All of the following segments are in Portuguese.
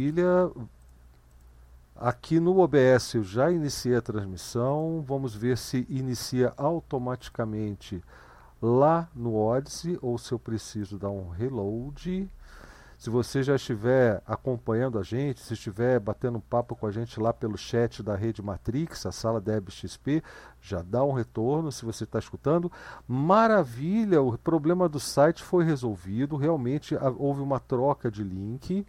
Maravilha. Aqui no OBS eu já iniciei a transmissão. Vamos ver se inicia automaticamente lá no Odyssey ou se eu preciso dar um reload. Se você já estiver acompanhando a gente, se estiver batendo um papo com a gente lá pelo chat da Rede Matrix, a sala Deb XP, já dá um retorno se você está escutando. Maravilha, o problema do site foi resolvido, realmente houve uma troca de link,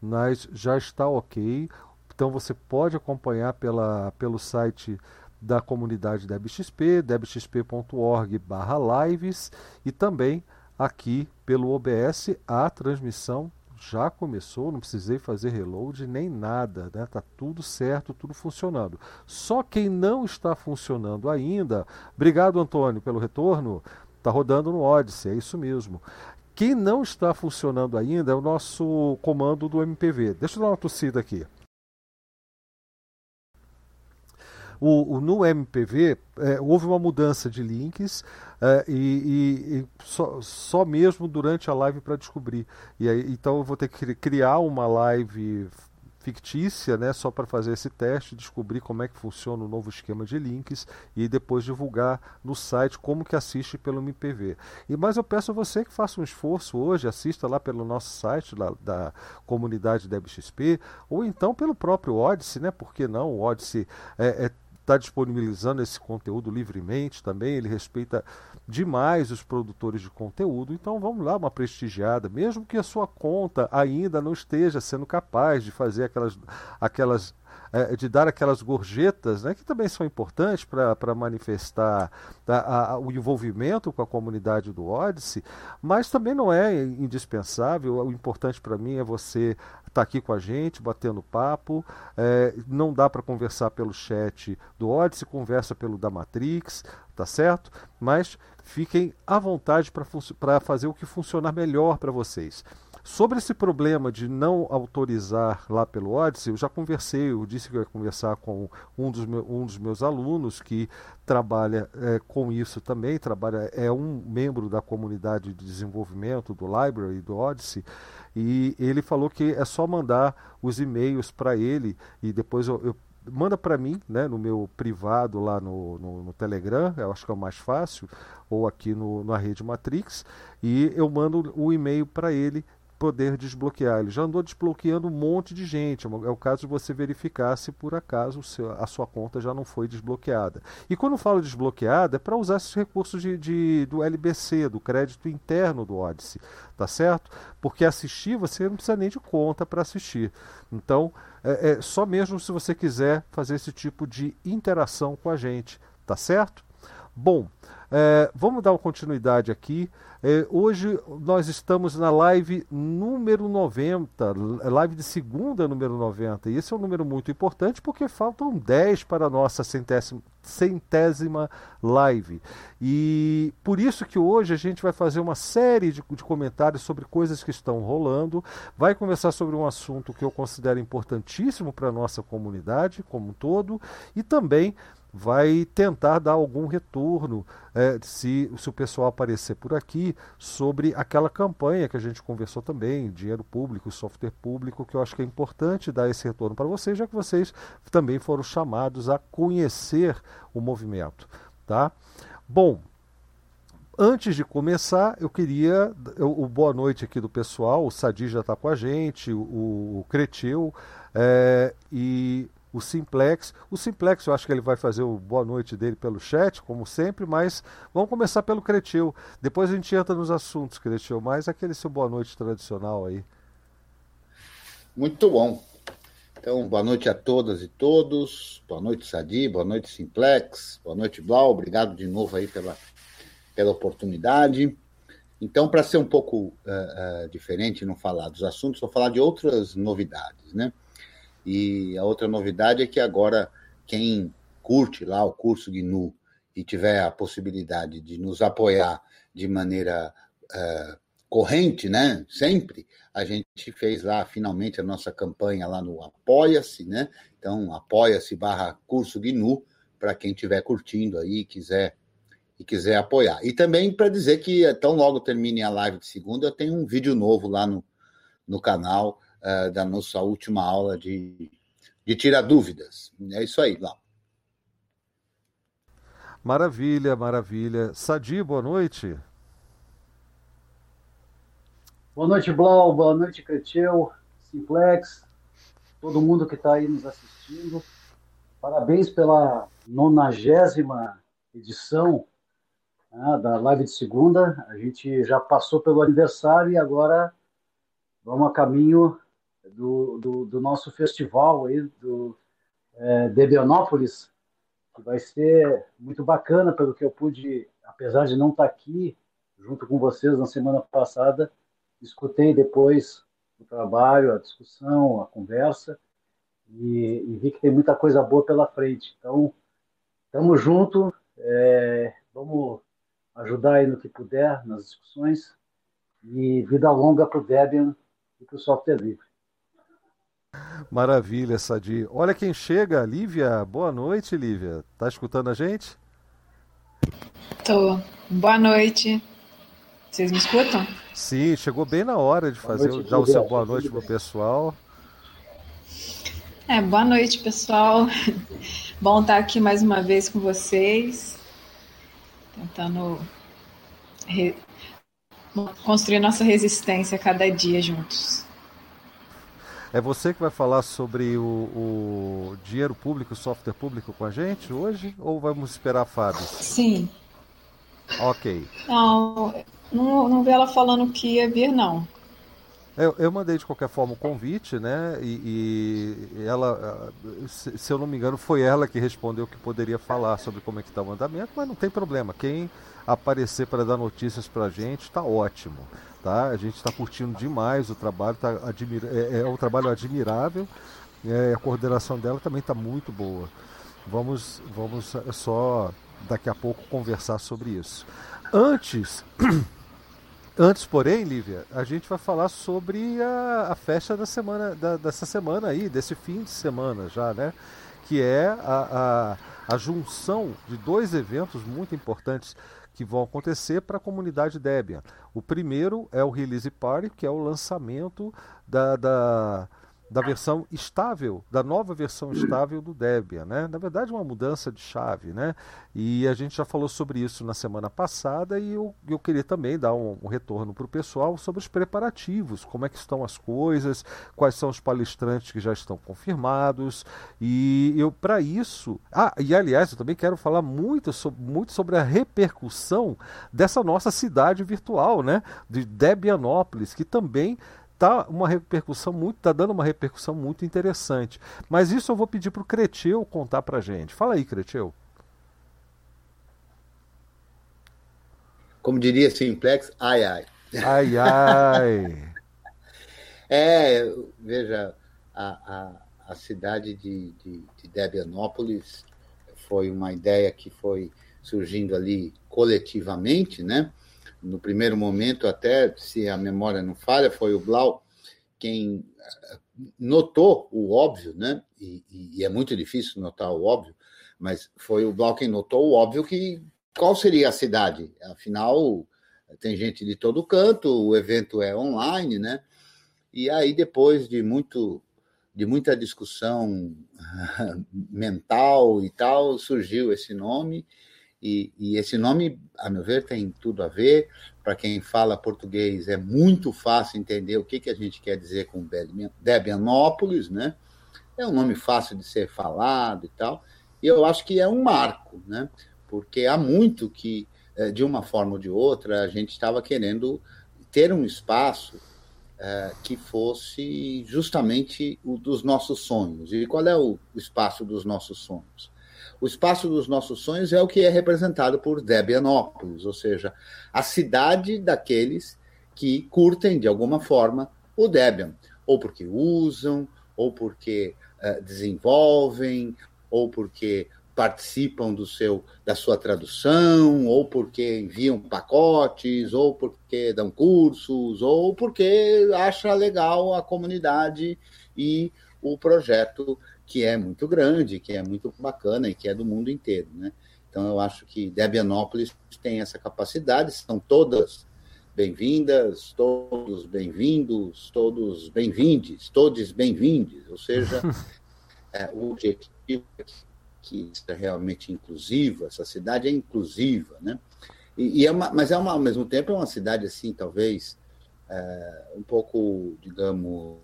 mas já está ok. Então você pode acompanhar pela, pelo site da comunidade DebXP, debxp.org/lives e também aqui pelo OBS a transmissão já começou, não precisei fazer reload nem nada, né? Tá tudo certo, tudo funcionando. Só quem não está funcionando ainda, obrigado Antônio pelo retorno, tá rodando no Odyssey, é isso mesmo. Quem não está funcionando ainda é o nosso comando do MPV. Deixa eu dar uma tossida aqui. O, o, no MPV é, houve uma mudança de links é, e, e, e só, só, mesmo durante a live para descobrir. E aí, então eu vou ter que criar uma live fictícia, né, só para fazer esse teste, descobrir como é que funciona o novo esquema de links e depois divulgar no site como que assiste pelo MPV. E mas eu peço a você que faça um esforço hoje, assista lá pelo nosso site lá, da comunidade DebXP ou então pelo próprio Odyssey, né? Por que não? O Odyssey é, é está disponibilizando esse conteúdo livremente também, ele respeita demais os produtores de conteúdo, então vamos lá, uma prestigiada, mesmo que a sua conta ainda não esteja sendo capaz de fazer aquelas, aquelas é, de dar aquelas gorjetas, né, que também são importantes para manifestar a, a, o envolvimento com a comunidade do Odyssey, mas também não é indispensável. O importante para mim é você estar tá aqui com a gente, batendo papo. É, não dá para conversar pelo chat do Odyssey, conversa pelo da Matrix, tá certo? Mas fiquem à vontade para fazer o que funcionar melhor para vocês. Sobre esse problema de não autorizar lá pelo Odyssey, eu já conversei, eu disse que eu ia conversar com um dos, meu, um dos meus alunos que trabalha é, com isso também, trabalha, é um membro da comunidade de desenvolvimento do Library, do Odyssey, e ele falou que é só mandar os e-mails para ele e depois eu, eu manda para mim, né, no meu privado lá no, no, no, Telegram, eu acho que é o mais fácil, ou aqui no, na rede Matrix, e eu mando o e-mail para ele poder desbloquear. Ele já andou desbloqueando um monte de gente. É, é o caso de você verificar se por acaso a sua conta já não foi desbloqueada. E quando eu falo desbloqueada, é para usar esses recursos de, de, do LBC, do crédito interno do Odyssey, tá certo? Porque assistir você não precisa nem de conta para assistir. Então, é, é só mesmo se você quiser fazer esse tipo de interação com a gente, tá certo? Bom, é, vamos dar uma continuidade aqui. É, hoje nós estamos na live número 90, live de segunda número 90. E esse é um número muito importante porque faltam 10 para a nossa centésima, centésima live. E por isso que hoje a gente vai fazer uma série de, de comentários sobre coisas que estão rolando. Vai conversar sobre um assunto que eu considero importantíssimo para a nossa comunidade como um todo. E também vai tentar dar algum retorno é, se, se o pessoal aparecer por aqui sobre aquela campanha que a gente conversou também, dinheiro público, software público, que eu acho que é importante dar esse retorno para vocês, já que vocês também foram chamados a conhecer o movimento. Tá? Bom, Antes de começar, eu queria eu, o boa noite aqui do pessoal. O Sadi já está com a gente, o, o Cretil, é, e o Simplex. O Simplex, eu acho que ele vai fazer o boa noite dele pelo chat, como sempre, mas vamos começar pelo Cretil. Depois a gente entra nos assuntos, Cretil, mas aquele seu boa noite tradicional aí. Muito bom. Então, boa noite a todas e todos. Boa noite, Sadi. Boa noite, Simplex. Boa noite, Blau. Obrigado de novo aí pela, pela oportunidade. Então, para ser um pouco uh, uh, diferente, não falar dos assuntos, vou falar de outras novidades, né? E a outra novidade é que agora quem curte lá o curso GNU e tiver a possibilidade de nos apoiar de maneira uh, corrente, né? Sempre a gente fez lá finalmente a nossa campanha lá no Apoia-se, né? Então apoia-se barra curso GNU para quem estiver curtindo aí e quiser e quiser apoiar. E também para dizer que tão logo termine a live de segunda, eu tenho um vídeo novo lá no, no canal uh, da nossa última aula de, de tirar dúvidas. É isso aí, lá. Maravilha, maravilha. Sadi, boa noite. Boa noite, Blau. Boa noite, Creteu, Simplex, todo mundo que está aí nos assistindo. Parabéns pela nonagésima edição né, da live de segunda. A gente já passou pelo aniversário e agora vamos a caminho do, do, do nosso festival aí, do é, que vai ser muito bacana, pelo que eu pude, apesar de não estar aqui junto com vocês na semana passada, escutei depois o trabalho, a discussão, a conversa, e, e vi que tem muita coisa boa pela frente. Então, estamos juntos, é, vamos ajudar aí no que puder, nas discussões, e vida longa para o Debian e para o software livre. Maravilha, Sadi. Olha quem chega, Lívia. Boa noite, Lívia. Tá escutando a gente? Tô. Boa noite. Vocês me escutam? Sim, chegou bem na hora de fazer, noite, dar o seu boa noite pro pessoal. É, boa noite, pessoal. Bom estar aqui mais uma vez com vocês, tentando re... construir nossa resistência a cada dia juntos. É você que vai falar sobre o, o dinheiro público, o software público com a gente hoje? Ou vamos esperar a Fábio? Sim. Ok. Não, não, não vi ela falando que ia vir, não. Eu, eu mandei de qualquer forma o convite, né? E, e ela, se, se, eu não me engano, foi ela que respondeu que poderia falar sobre como é que está o andamento, mas não tem problema. Quem aparecer para dar notícias para a gente está ótimo, tá? A gente está curtindo demais o trabalho, tá admira é, é um trabalho admirável. É, a coordenação dela também está muito boa. Vamos, vamos só daqui a pouco conversar sobre isso. Antes, antes, porém, Lívia, a gente vai falar sobre a, a festa da semana, da, dessa semana aí, desse fim de semana já, né? Que é a, a, a junção de dois eventos muito importantes que vão acontecer para a comunidade Debian. O primeiro é o Release Party, que é o lançamento da, da da versão estável, da nova versão estável do Debian, né? Na verdade, uma mudança de chave, né? E a gente já falou sobre isso na semana passada e eu, eu queria também dar um, um retorno para o pessoal sobre os preparativos, como é que estão as coisas, quais são os palestrantes que já estão confirmados e eu para isso, ah, e aliás, eu também quero falar muito sobre, muito sobre a repercussão dessa nossa cidade virtual, né? De Debianópolis, que também tá uma repercussão muito, tá dando uma repercussão muito interessante. Mas isso eu vou pedir para o Creteu contar para gente. Fala aí, Creteu. Como diria Simplex, ai ai. Ai ai. é, veja, a, a, a cidade de, de, de Debianópolis foi uma ideia que foi surgindo ali coletivamente, né? No primeiro momento, até se a memória não falha, foi o Blau quem eh, notou o óbvio, né? E, e, é muito difícil notar o óbvio, mas foi o Blau quem notou o óbvio que qual seria a cidade? Afinal, tem gente de todo canto, o evento é online, né? E aí depois de muito de muita discussão mental e tal, surgiu esse nome e, e, esse nome, a meu ver, tem tudo a ver. Para quem fala português, é muito fácil entender o que, que a gente quer dizer com Debianópolis, né? É um nome fácil de ser falado e tal. E eu acho que é um marco, né? Porque há muito que, eh, de uma forma ou de outra, a gente estava querendo ter um espaço é, que fosse justamente o dos nossos sonhos. E qual é o espaço dos nossos sonhos? O espaço dos nossos sonhos é o que é representado por Debianópolis, ou seja, a cidade daqueles que curtem de alguma forma o Debian, ou porque usam, ou porque uh, desenvolvem, ou porque participam do seu da sua tradução, ou porque enviam pacotes, ou porque dão cursos, ou porque acha legal a comunidade e o projeto que é muito grande, que é muito bacana e que é do mundo inteiro, né? Então eu acho que Debianópolis tem essa capacidade, são todas bem-vindas, todos bem-vindos, todos bem-vindes, todos bem-vindes, ou seja, é, o objetivo é que é realmente inclusiva, essa cidade é inclusiva, né? E, e é uma, mas é uma, ao mesmo tempo é uma cidade assim, talvez é, um pouco, digamos,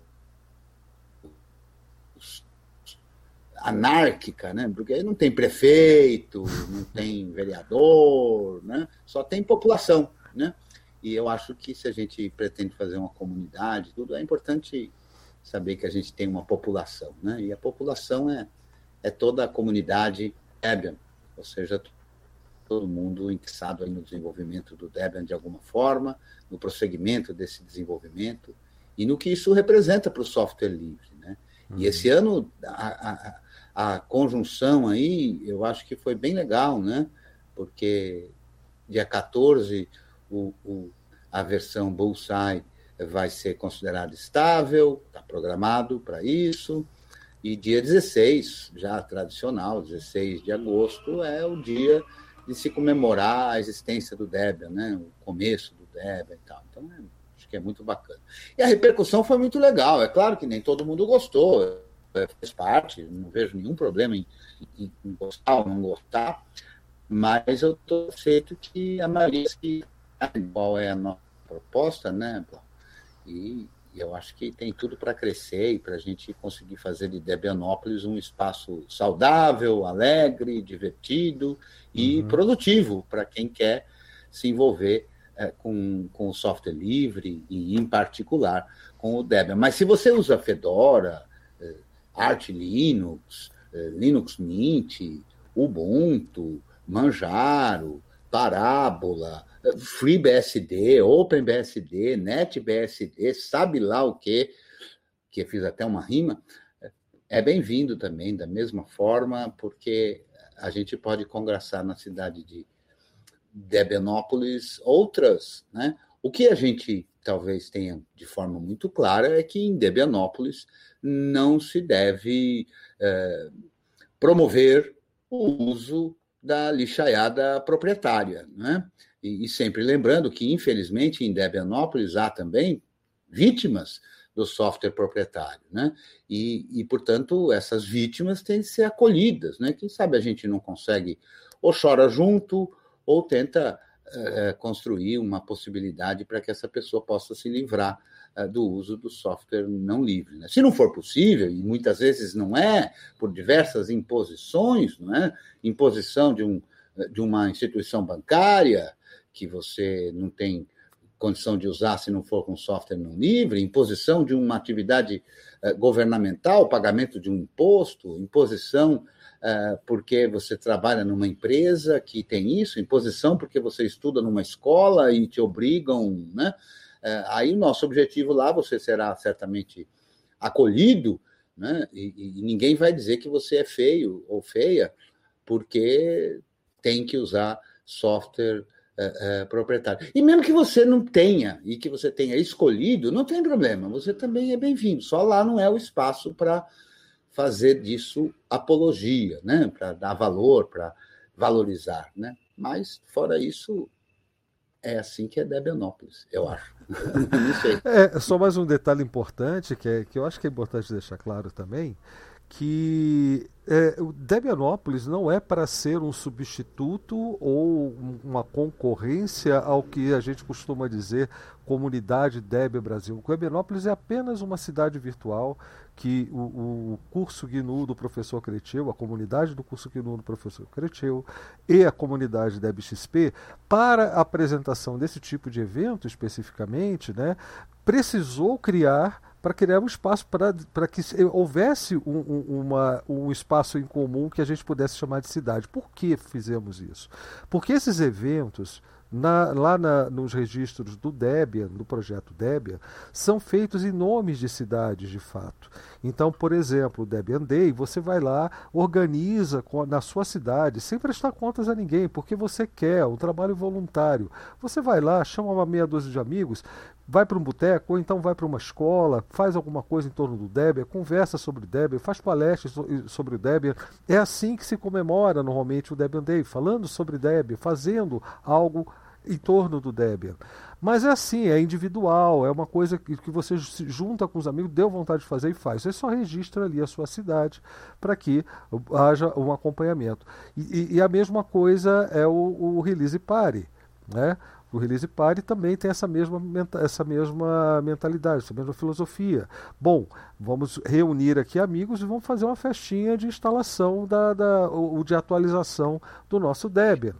anárquica, né? Porque aí não tem prefeito, não tem vereador, né? Só tem população, né? E eu acho que se a gente pretende fazer uma comunidade, tudo é importante saber que a gente tem uma população, né? E a população é, é toda a comunidade Debian, ou seja, todo mundo interessado no desenvolvimento do Debian de alguma forma, no prosseguimento desse desenvolvimento e no que isso representa para o software livre, né? Uhum. E esse ano a, a, a conjunção aí, eu acho que foi bem legal, né? Porque dia 14 o, o, a versão Bullseye vai ser considerada estável, está programado para isso. E dia 16, já tradicional, 16 de agosto, é o dia de se comemorar a existência do Debian, né? o começo do Debian e tal. Então, é, acho que é muito bacana. E a repercussão foi muito legal. É claro que nem todo mundo gostou fez parte, não vejo nenhum problema em, em, em gostar ou não gostar, mas eu estou certo que a maioria que qual é a nossa proposta, né? E eu acho que tem tudo para crescer e para a gente conseguir fazer de Debianópolis um espaço saudável, alegre, divertido e uhum. produtivo para quem quer se envolver é, com, com o software livre e, em particular, com o Debian. Mas se você usa Fedora, Arch Linux, eh, Linux Mint, Ubuntu, Manjaro, Parábola, eh, FreeBSD, OpenBSD, NetBSD, sabe lá o que, que eu fiz até uma rima, é bem-vindo também, da mesma forma, porque a gente pode congraçar na cidade de Debenópolis outras, né? O que a gente talvez tenha de forma muito clara é que em Debianópolis não se deve é, promover o uso da lixaiada proprietária. Né? E, e, sempre lembrando que, infelizmente, em Debianópolis há também vítimas do software proprietário. Né? E, e, portanto, essas vítimas têm de ser acolhidas. Né? Quem sabe a gente não consegue ou chora junto ou tenta é, construir uma possibilidade para que essa pessoa possa se livrar é, do uso do software não livre. Né? Se não for possível, e muitas vezes não é, por diversas imposições, não é? imposição de, um, de uma instituição bancária que você não tem condição de usar se não for com software não livre, imposição de uma atividade governamental, pagamento de um imposto, imposição porque você trabalha numa empresa que tem isso, imposição porque você estuda numa escola e te obrigam, né? Uh, aí o nosso objetivo lá, você será certamente acolhido, né? E, e, ninguém vai dizer que você é feio ou feia, porque tem que usar software uh, proprietário. E mesmo que você não tenha, e que você tenha escolhido, não tem problema, você também é bem-vindo. Só lá não é o espaço para fazer disso apologia, né? para dar valor, para valorizar. Né? Mas, fora isso, é assim que é Debianópolis, eu acho. É, só mais um detalhe importante, que, é, que eu acho que é importante deixar claro também, que é, Debianópolis não é para ser um substituto ou uma concorrência ao que a gente costuma dizer comunidade Debian Brasil. Debianópolis é apenas uma cidade virtual que o, o curso GNU do professor Creteu, a comunidade do curso GNU do professor Creteu e a comunidade DebXP, para a apresentação desse tipo de evento especificamente, né, precisou criar para criar um espaço para que houvesse um, um, uma, um espaço em comum que a gente pudesse chamar de cidade. Por que fizemos isso? Porque esses eventos, na, lá na, nos registros do Debian, do projeto Debian, são feitos em nomes de cidades de fato. Então, por exemplo, o Debian Day, você vai lá, organiza na sua cidade, sem prestar contas a ninguém, porque você quer, um trabalho voluntário. Você vai lá, chama uma meia dúzia de amigos, vai para um boteco, ou então vai para uma escola, faz alguma coisa em torno do Debian, conversa sobre o Debian, faz palestras sobre o Debian. É assim que se comemora normalmente o Debian Day, falando sobre Debian, fazendo algo em torno do Debian. Mas é assim, é individual, é uma coisa que, que você se junta com os amigos, deu vontade de fazer e faz. Você só registra ali a sua cidade para que haja um acompanhamento. E, e, e, a mesma coisa é o, o Release Party. Né? O Release Party também tem essa mesma, essa mesma mentalidade, essa mesma filosofia. Bom, vamos reunir aqui amigos e vamos fazer uma festinha de instalação da, da, ou de atualização do nosso Debian.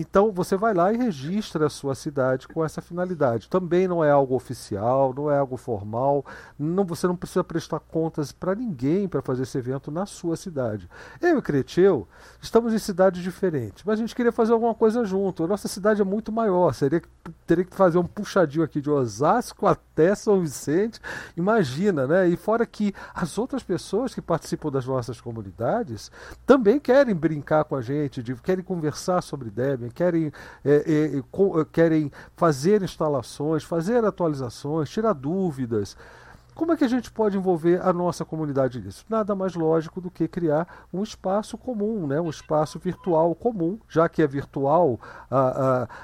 Então você vai lá e registra a sua cidade com essa finalidade. Também não é algo oficial, não é algo formal. Não, você não precisa prestar contas para ninguém para fazer esse evento na sua cidade. Eu e Creteu estamos em cidades diferentes, mas a gente queria fazer alguma coisa junto. A nossa cidade é muito maior. Seria, teria que fazer um puxadinho aqui de Osasco até São Vicente. Imagina, né? E fora que as outras pessoas que participam das nossas comunidades também querem brincar com a gente, querem conversar sobre Debian querem, é, é, com, querem fazer instalações, fazer atualizações, tirar dúvidas. Como é que a gente pode envolver a nossa comunidade nisso? Nada mais lógico do que criar um espaço comum, né? um espaço virtual comum, já que é virtual,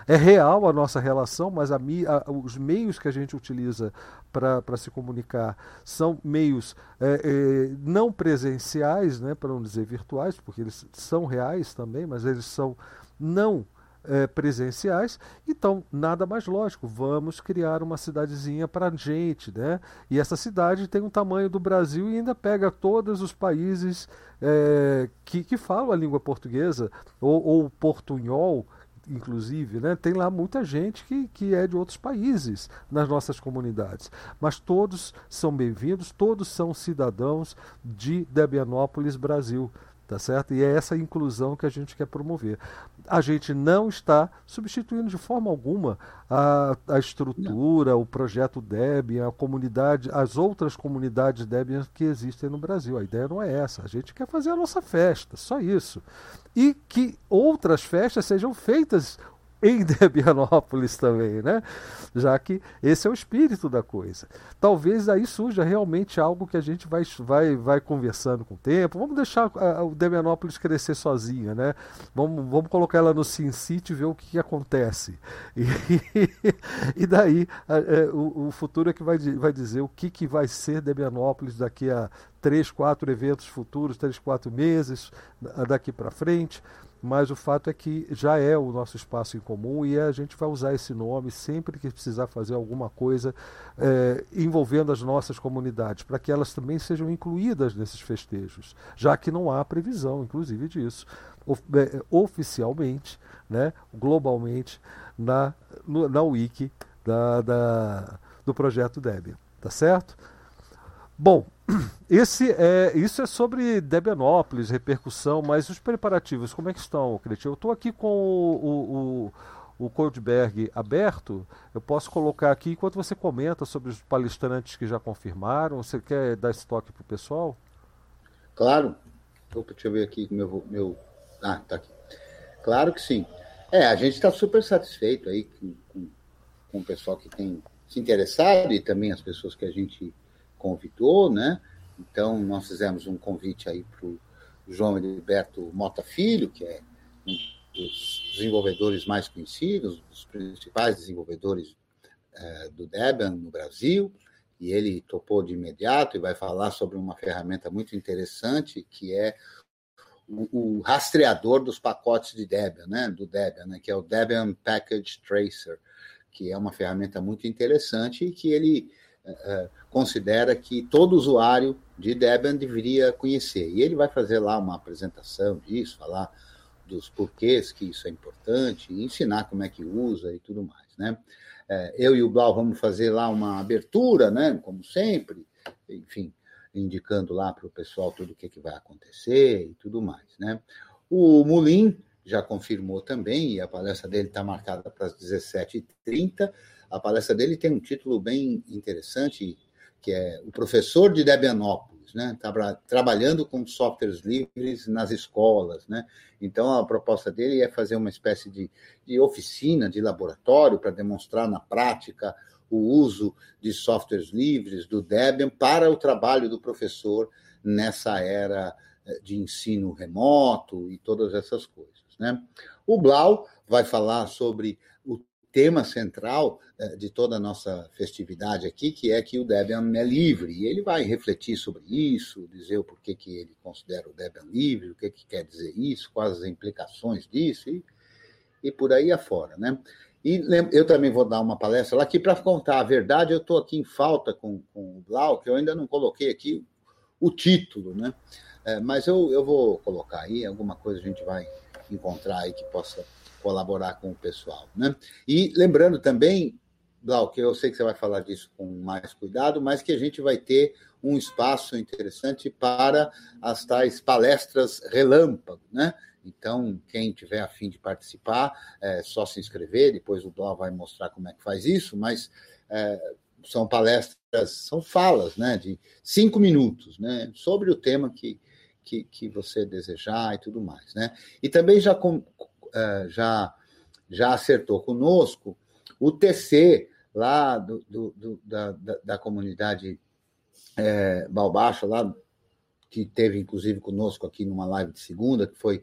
é real a nossa relação, mas a, os meios que a gente utiliza para se comunicar são meios é, é, não presenciais, né? para não dizer virtuais, porque eles são reais também, mas eles são não é, presenciais. Então, nada mais lógico, vamos criar uma cidadezinha para gente, né? E essa cidade tem um tamanho do Brasil e ainda pega todos os países é, que, que falam a língua portuguesa, ou, ou portunhol, inclusive, né? tem lá muita gente que, que é de outros países nas nossas comunidades. Mas todos são bem-vindos, todos são cidadãos de Debianópolis, Brasil tá certo? E é essa inclusão que a gente quer promover. A gente não está substituindo de forma alguma a, a estrutura, não. o projeto Debian, a comunidade, as outras comunidades Debian que existem no Brasil. A ideia não é essa. A gente quer fazer a nossa festa, só isso. E que outras festas sejam feitas em Debianópolis também, né? Já que esse é o espírito da coisa. Talvez aí surja realmente algo que a gente vai, vai, vai conversando com o tempo. Vamos deixar a, o Debianópolis crescer sozinha, né? Vamos, vamos colocar ela no Sin City e ver o que, que acontece. E, e daí a, é, o, o, futuro é que vai, vai dizer o que, que vai ser Debianópolis daqui a três, quatro eventos futuros, três, quatro meses daqui para frente mas o fato é que já é o nosso espaço em comum e a gente vai usar esse nome sempre que precisar fazer alguma coisa é, envolvendo as nossas comunidades, para que elas também sejam incluídas nesses festejos, já que não há previsão, inclusive, disso é, oficialmente, né, globalmente, na, na wiki da, da, do projeto Debian. Tá certo? Bom, esse é, isso é sobre Debianópolis, repercussão, mas os preparativos, como é que estão, Cretinho? Eu estou aqui com o, o, o Coldberg aberto, eu posso colocar aqui enquanto você comenta sobre os palestrantes que já confirmaram. Você quer dar esse toque para o pessoal? Claro. Opa, deixa eu ver aqui meu, meu. Ah, tá aqui. Claro que sim. É, a gente está super satisfeito aí com, com, com o pessoal que tem se interessado e também as pessoas que a gente convidou, né? Então, nós fizemos um convite aí para o João Heriberto Mota Filho, que é um dos desenvolvedores mais conhecidos, dos principais desenvolvedores é, do Debian no Brasil, e ele topou de imediato e vai falar sobre uma ferramenta muito interessante, que é o, o rastreador dos pacotes de Debian, né? do Debian, né? que é o Debian Package Tracer, que é uma ferramenta muito interessante e que ele considera que todo usuário de Debian deveria conhecer. E ele vai fazer lá uma apresentação disso, falar dos porquês que isso é importante, ensinar como é que usa e tudo mais, né? É, eu e o Blau vamos fazer lá uma abertura, né? Como sempre, enfim, indicando lá para o pessoal tudo o que, que vai acontecer e tudo mais, né? O Mulim já confirmou também, e a palestra dele está marcada para as 17h30. A palestra dele tem um título bem interessante, que é O Professor de Debianópolis, né? Tra trabalhando com softwares livres nas escolas. Né? Então, a proposta dele é fazer uma espécie de, de oficina, de laboratório, para demonstrar na prática o uso de softwares livres do Debian para o trabalho do professor nessa era eh, de ensino remoto e todas essas coisas. Né? O Blau vai falar sobre tema central eh, de toda a nossa festividade aqui, que é que o Debian é livre. E ele vai refletir sobre isso, dizer o porquê que ele considera o Debian livre, o que, que quer dizer isso, quais as implicações disso e, e por aí afora. Né? E eu também vou dar uma palestra lá, que para contar a verdade, eu estou aqui em falta com, com o Blau, que eu ainda não coloquei aqui o título, né? É, mas eu, eu vou colocar aí, alguma coisa a gente vai encontrar aí que possa colaborar com o pessoal. Né? E lembrando também, Blau, que eu sei que você vai falar disso com mais cuidado, mas que a gente vai ter um espaço interessante para as tais palestras relâmpago, né? Então, quem tiver afim de participar, é só se inscrever, depois o Blau vai mostrar como é que faz isso, mas é, são palestras, são falas, né, de cinco minutos, né, sobre o tema que, que, que você desejar e tudo mais, né. E também já, com, uh, já, já acertou conosco o TC lá do, do, do da, da, da, comunidade é, Balbacha, lá, que teve inclusive conosco aqui numa live de segunda, que foi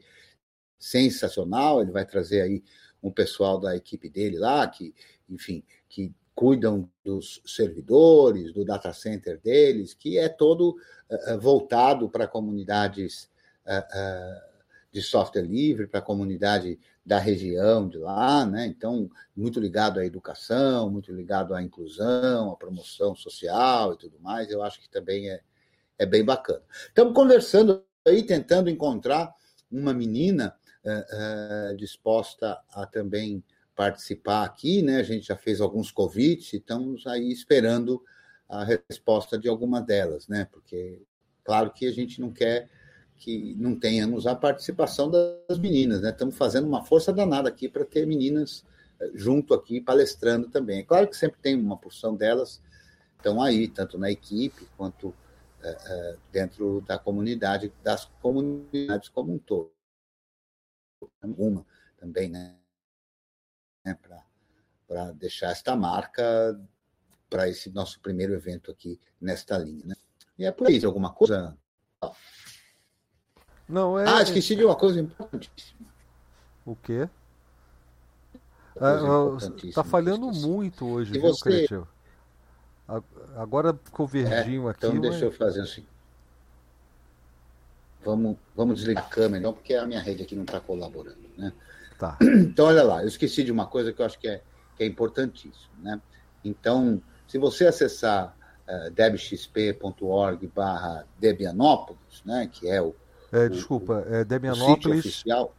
sensacional. Ele vai trazer aí um pessoal da equipe dele lá, que, enfim, que cuidam dos servidores, do data center deles, que é todo uh, voltado para comunidades uh, de software livre para a comunidade da região de lá, né? Então, muito ligado à educação, muito ligado à inclusão, à promoção social e tudo mais. Eu acho que também é, é bem bacana. Estamos conversando aí, tentando encontrar uma menina disposta a também participar aqui, né? A gente já fez alguns convites estamos aí esperando a resposta de alguma delas, né? Porque, claro que a gente não quer que não tenhamos a participação das meninas, né? Estamos fazendo uma força danada aqui para ter meninas eh, junto aqui palestrando também. É claro que sempre tem uma porção delas estão aí, tanto na equipe quanto uh, dentro da comunidade, das comunidades como um todo. Uma também, né? Né para deixar esta marca para esse nosso primeiro evento aqui nesta linha. Né? E é por aí, alguma coisa? Não, é... Ah, esqueci de uma coisa importantíssima. O quê? É, tá falhando muito hoje, viu, você... Criativo? Agora ficou verdinho é, aqui. Então deixa mas... eu fazer assim. Vamos, vamos desligar a câmera, então, porque a minha rede aqui não está colaborando. Né? Tá. Então, olha lá, eu esqueci de uma coisa que eu acho que é, que é importantíssimo. Né? Então, se você acessar uh, debxp.org barra Debianópolis, né, que é o é, desculpa, é Demianópolis. oficial.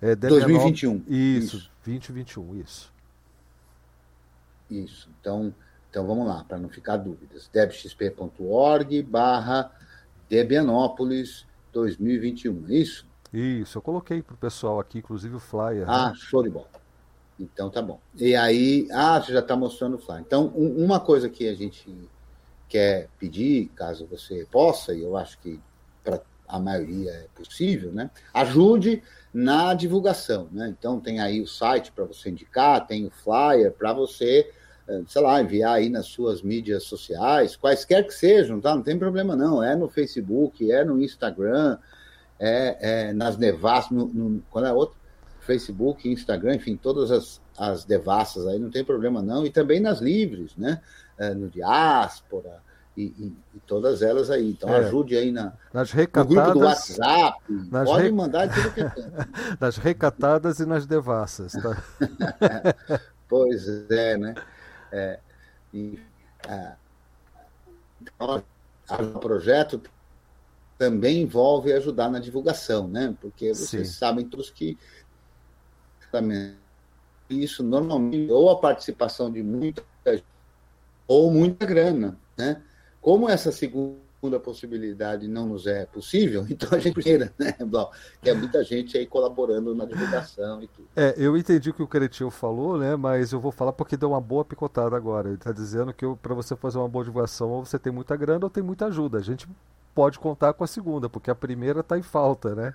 É Demianópolis, 2021. Isso, isso, 2021, isso. Isso. Então, então vamos lá, para não ficar dúvidas. debxp.org barra Debianópolis 2021, é isso? Isso, eu coloquei para o pessoal aqui, inclusive o flyer. Ah, né? show de bola. Então tá bom. E aí, ah, você já está mostrando o flyer. Então, um, uma coisa que a gente quer pedir, caso você possa, e eu acho que para a maioria é possível, né? Ajude na divulgação, né? Então tem aí o site para você indicar, tem o flyer para você, eh, sei lá, enviar aí nas suas mídias sociais, quaisquer que sejam, tá? Não tem problema não, é no Facebook, é no Instagram, é, é nas devassas, no, no, qual é outro? Facebook, Instagram, enfim, todas as, as devassas aí, não tem problema não, e também nas livres, né? É, no Diáspora, e, e, e, todas elas aí. Então é. ajude aí na, nas recatadas, no grupo do WhatsApp. Pode re... mandar tudo que tem. nas recatadas e nas devassas. Tá? pois é, né? É, e, é, então, o projeto também envolve ajudar na divulgação, né? Porque vocês Sim. sabem todos que isso normalmente ou a participação de muita ou muita grana, né? Como essa segunda possibilidade não nos é possível, então a gente primeira, né, Blau? Que é muita gente aí colaborando na divulgação e tudo. É, eu entendi o que o Cretinho falou, né? Mas eu vou falar porque deu uma boa picotada agora. Ele está dizendo que para você fazer uma boa divulgação, ou você tem muita grana ou tem muita ajuda. A gente pode contar com a segunda, porque a primeira está em falta, né?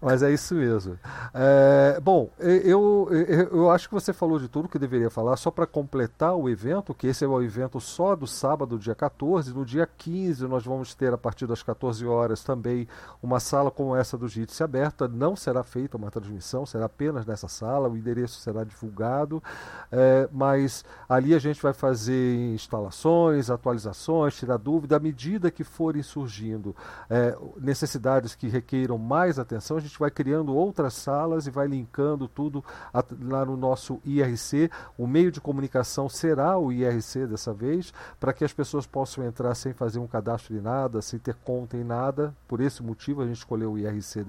Mas é isso mesmo. É, bom, eu, eu, eu acho que você falou de tudo que deveria falar, só para completar o evento, que esse é o evento só do sábado, dia 14. No dia 15, nós vamos ter, a partir das 14 horas, também uma sala como essa do JITSE aberta. Não será feita uma transmissão, será apenas nessa sala, o endereço será divulgado, é, mas ali a gente vai fazer instalações, atualizações, tirar dúvida, à medida que forem surgindo é, necessidades que requeiram mais atenção, a gente vai criando outras salas e vai linkando tudo lá no nosso IRC. O meio de comunicação será o IRC dessa vez, para que as pessoas possam entrar sem fazer um cadastro de nada, sem ter conta em nada. Por esse motivo a gente escolheu o IRC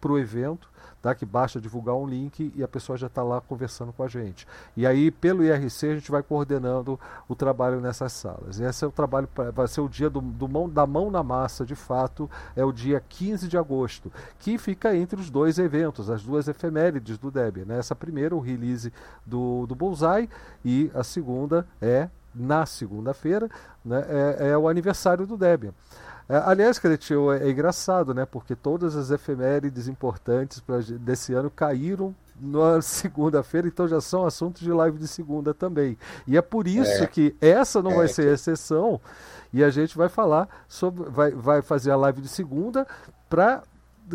para o evento tá? que basta divulgar um link e a pessoa já está lá conversando com a gente. E aí, pelo IRC, a gente vai coordenando o trabalho nessas salas. E esse é o trabalho, vai ser o dia do, do mão, da mão na massa, de fato, é o dia 15 de agosto, que fica entre os dois eventos, as duas efemérides do Debian. Né? Essa primeira, o release do, do Bullseye, e a segunda é na segunda-feira, né, é, é, o aniversário do Debian. É, aliás, Cretil, é, é engraçado, né? Porque todas as efemérides importantes pra, desse ano caíram na segunda-feira, então já são assuntos de live de segunda também. E é por isso é. que essa não é. vai ser exceção. E a gente vai falar sobre. Vai, vai fazer a live de segunda para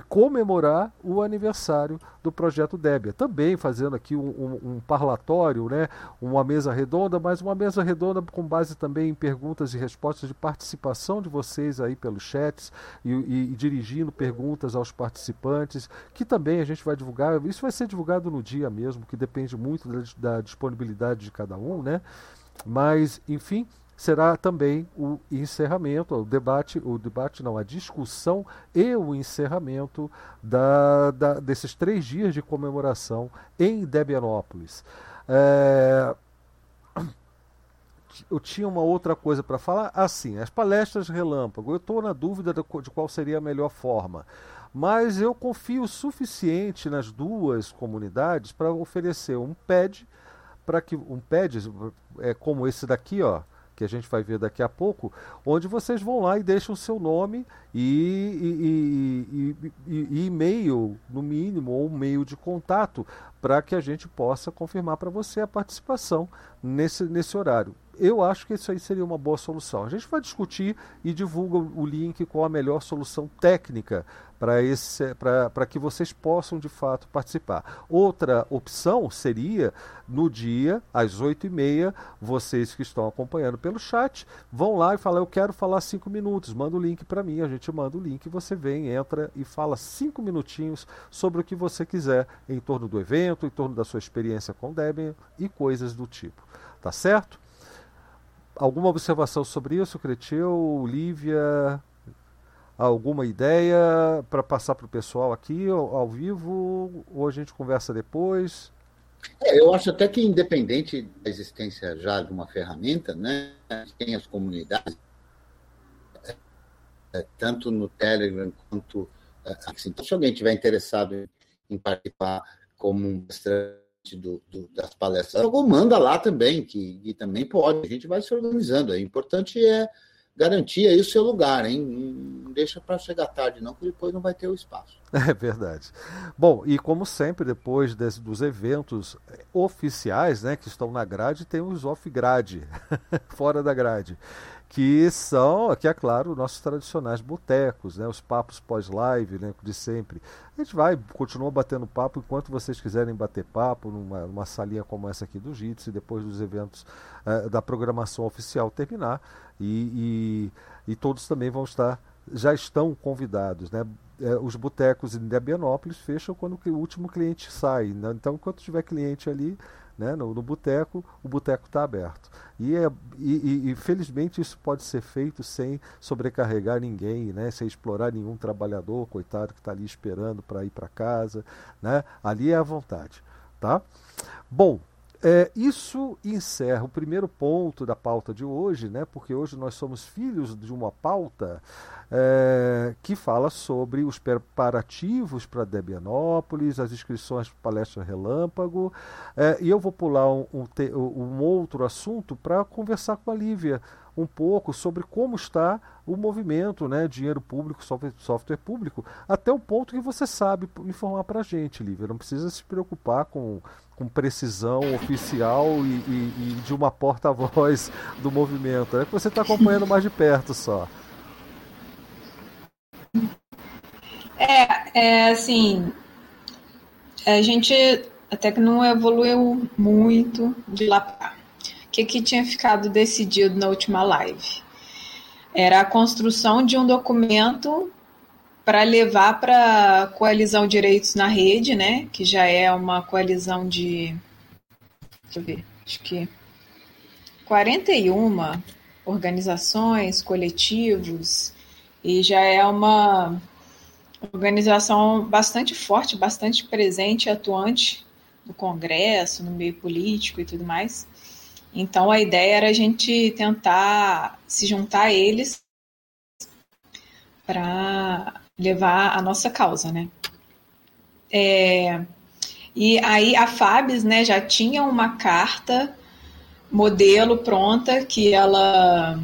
comemorar o aniversário do projeto Débia. Também fazendo aqui um, um, um, parlatório, né? uma mesa redonda, mas uma mesa redonda com base também em perguntas e respostas de participação de vocês aí pelos chats e, e, e dirigindo perguntas aos participantes, que também a gente vai divulgar. Isso vai ser divulgado no dia mesmo, que depende muito da, da disponibilidade de cada um, né? Mas, enfim, será também o encerramento, o debate, o debate não, a discussão e o encerramento da, da desses três dias de comemoração em Debianópolis. É, eu tinha uma outra coisa para falar. Assim, as palestras relâmpago. Eu estou na dúvida de qual seria a melhor forma. Mas eu confio o suficiente nas duas comunidades para oferecer um pad para que um pad é como esse daqui, ó, que a gente vai ver daqui a pouco, onde vocês vão lá e deixam o seu nome e, e, e, e e-mail, no mínimo, ou um meio de contato, para que a gente possa confirmar para você a participação nesse, nesse horário. Eu acho que isso aí seria uma boa solução. A gente vai discutir e divulga o link com a melhor solução técnica para que vocês possam de fato participar. Outra opção seria no dia, às 8h30, vocês que estão acompanhando pelo chat, vão lá e falam: Eu quero falar cinco minutos, manda o link para mim, a gente manda o link, você vem, entra e fala cinco minutinhos sobre o que você quiser em torno do evento, em torno da sua experiência com Debian e coisas do tipo. Tá certo? Alguma observação sobre isso, Cretil, Lívia? alguma ideia para passar para o pessoal aqui ao, ao, vivo ou a gente conversa depois? É, eu acho até que independente da existência já de uma ferramenta, né, tem as comunidades, é, tanto no Telegram quanto é, assim, então, se alguém tiver interessado em, em participar como um do, do, das palestras, manda lá também, que, que também pode, a gente vai se organizando. O importante é garantir aí o seu lugar, hein? Não deixa para chegar tarde, não, que depois não vai ter o espaço. É verdade. Bom, e como sempre, depois desse, dos eventos oficiais, né, que estão na grade, tem os off-grade, fora da grade que são, aqui é claro, nossos tradicionais botecos, né, os papos pós-live, né, de sempre. A gente vai, continua batendo papo enquanto vocês quiserem bater papo numa, numa salinha como essa aqui do JITS, depois dos eventos uh, da programação oficial terminar, e, e, e, todos também vão estar, já estão convidados, né? É, os botecos em Debianópolis fecham quando o último cliente sai, né? então enquanto tiver cliente ali, né, no, no boteco, o boteco está aberto. E, é, e, e, felizmente isso pode ser feito sem sobrecarregar ninguém, né, sem explorar nenhum trabalhador, coitado, que está ali esperando para ir para casa. Né, ali é à vontade. Tá? Bom, é, isso encerra o primeiro ponto da pauta de hoje, né, porque hoje nós somos filhos de uma pauta é, que fala sobre os preparativos para Debianópolis, as inscrições para palestra relâmpago, é, e eu vou pular um, um, um outro assunto para conversar com a Lívia um pouco sobre como está o movimento, né, dinheiro público, software, software público, até o ponto que você sabe informar para a gente, Lívia. Não precisa se preocupar com, com precisão oficial e, e, e de uma porta-voz do movimento. É que você está acompanhando mais de perto só. É, é assim, a gente até que não evoluiu muito de lá para que, que tinha ficado decidido na última live? Era a construção de um documento para levar para a coalizão Direitos na Rede, né? Que já é uma coalizão de. Deixa eu ver, acho que 41 organizações, coletivos, e já é uma organização bastante forte, bastante presente e atuante no Congresso, no meio político e tudo mais. Então a ideia era a gente tentar se juntar a eles para levar a nossa causa, né? É, e aí a Fabs, né, já tinha uma carta modelo pronta que ela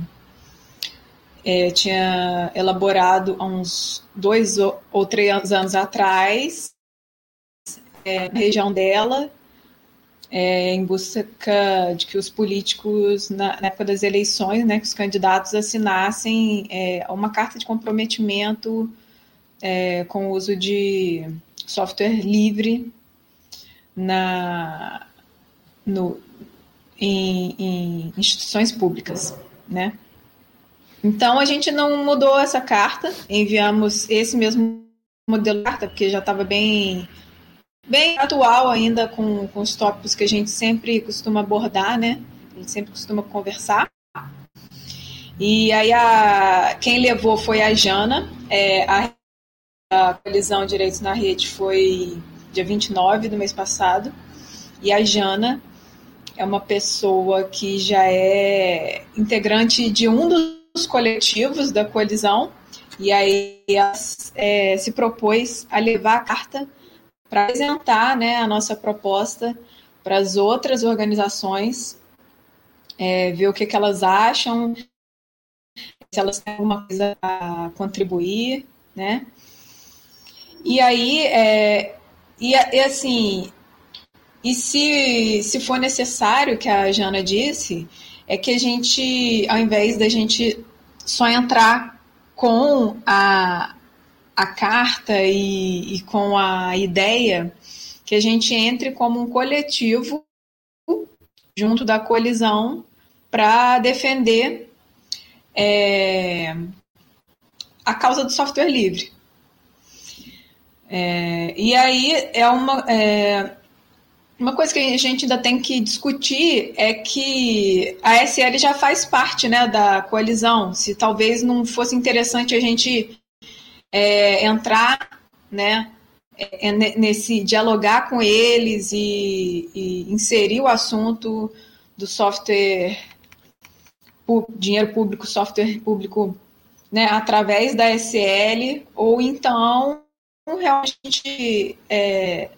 é, tinha elaborado há uns dois ou três anos atrás, é, na região dela, é, em busca de que os políticos, na, na, época das eleições, né, que os candidatos assinassem é, uma carta de comprometimento é, com o uso de software livre na, no, em, em instituições públicas, né? Então a gente não mudou essa carta, enviamos esse mesmo modelo de carta, porque já estava bem, bem atual ainda com, com os tópicos que a gente sempre costuma abordar, né? A gente sempre costuma conversar. E aí a, quem levou foi a Jana, é, a, a colisão Direitos na Rede foi dia 29 do mês passado, e a Jana é uma pessoa que já é integrante de um dos os coletivos da coalizão e aí é, se propôs a levar a carta para apresentar né, a nossa proposta para as outras organizações, é, ver o que, que elas acham, se elas têm alguma coisa a contribuir, né? E aí, é, e, e assim, e se, se for necessário, que a Jana disse, é que a gente, ao invés da gente só entrar com a, a carta e, e com a ideia, que a gente entre como um coletivo junto da colisão para defender é, a causa do software livre. É, e aí é uma, é, uma coisa que a gente ainda tem que discutir é que a SL já faz parte né, da coalizão. Se talvez não fosse interessante a gente é, entrar né, é, nesse dialogar com eles e, e, inserir o assunto do software dinheiro público, software público, né, através da SL, ou então realmente é,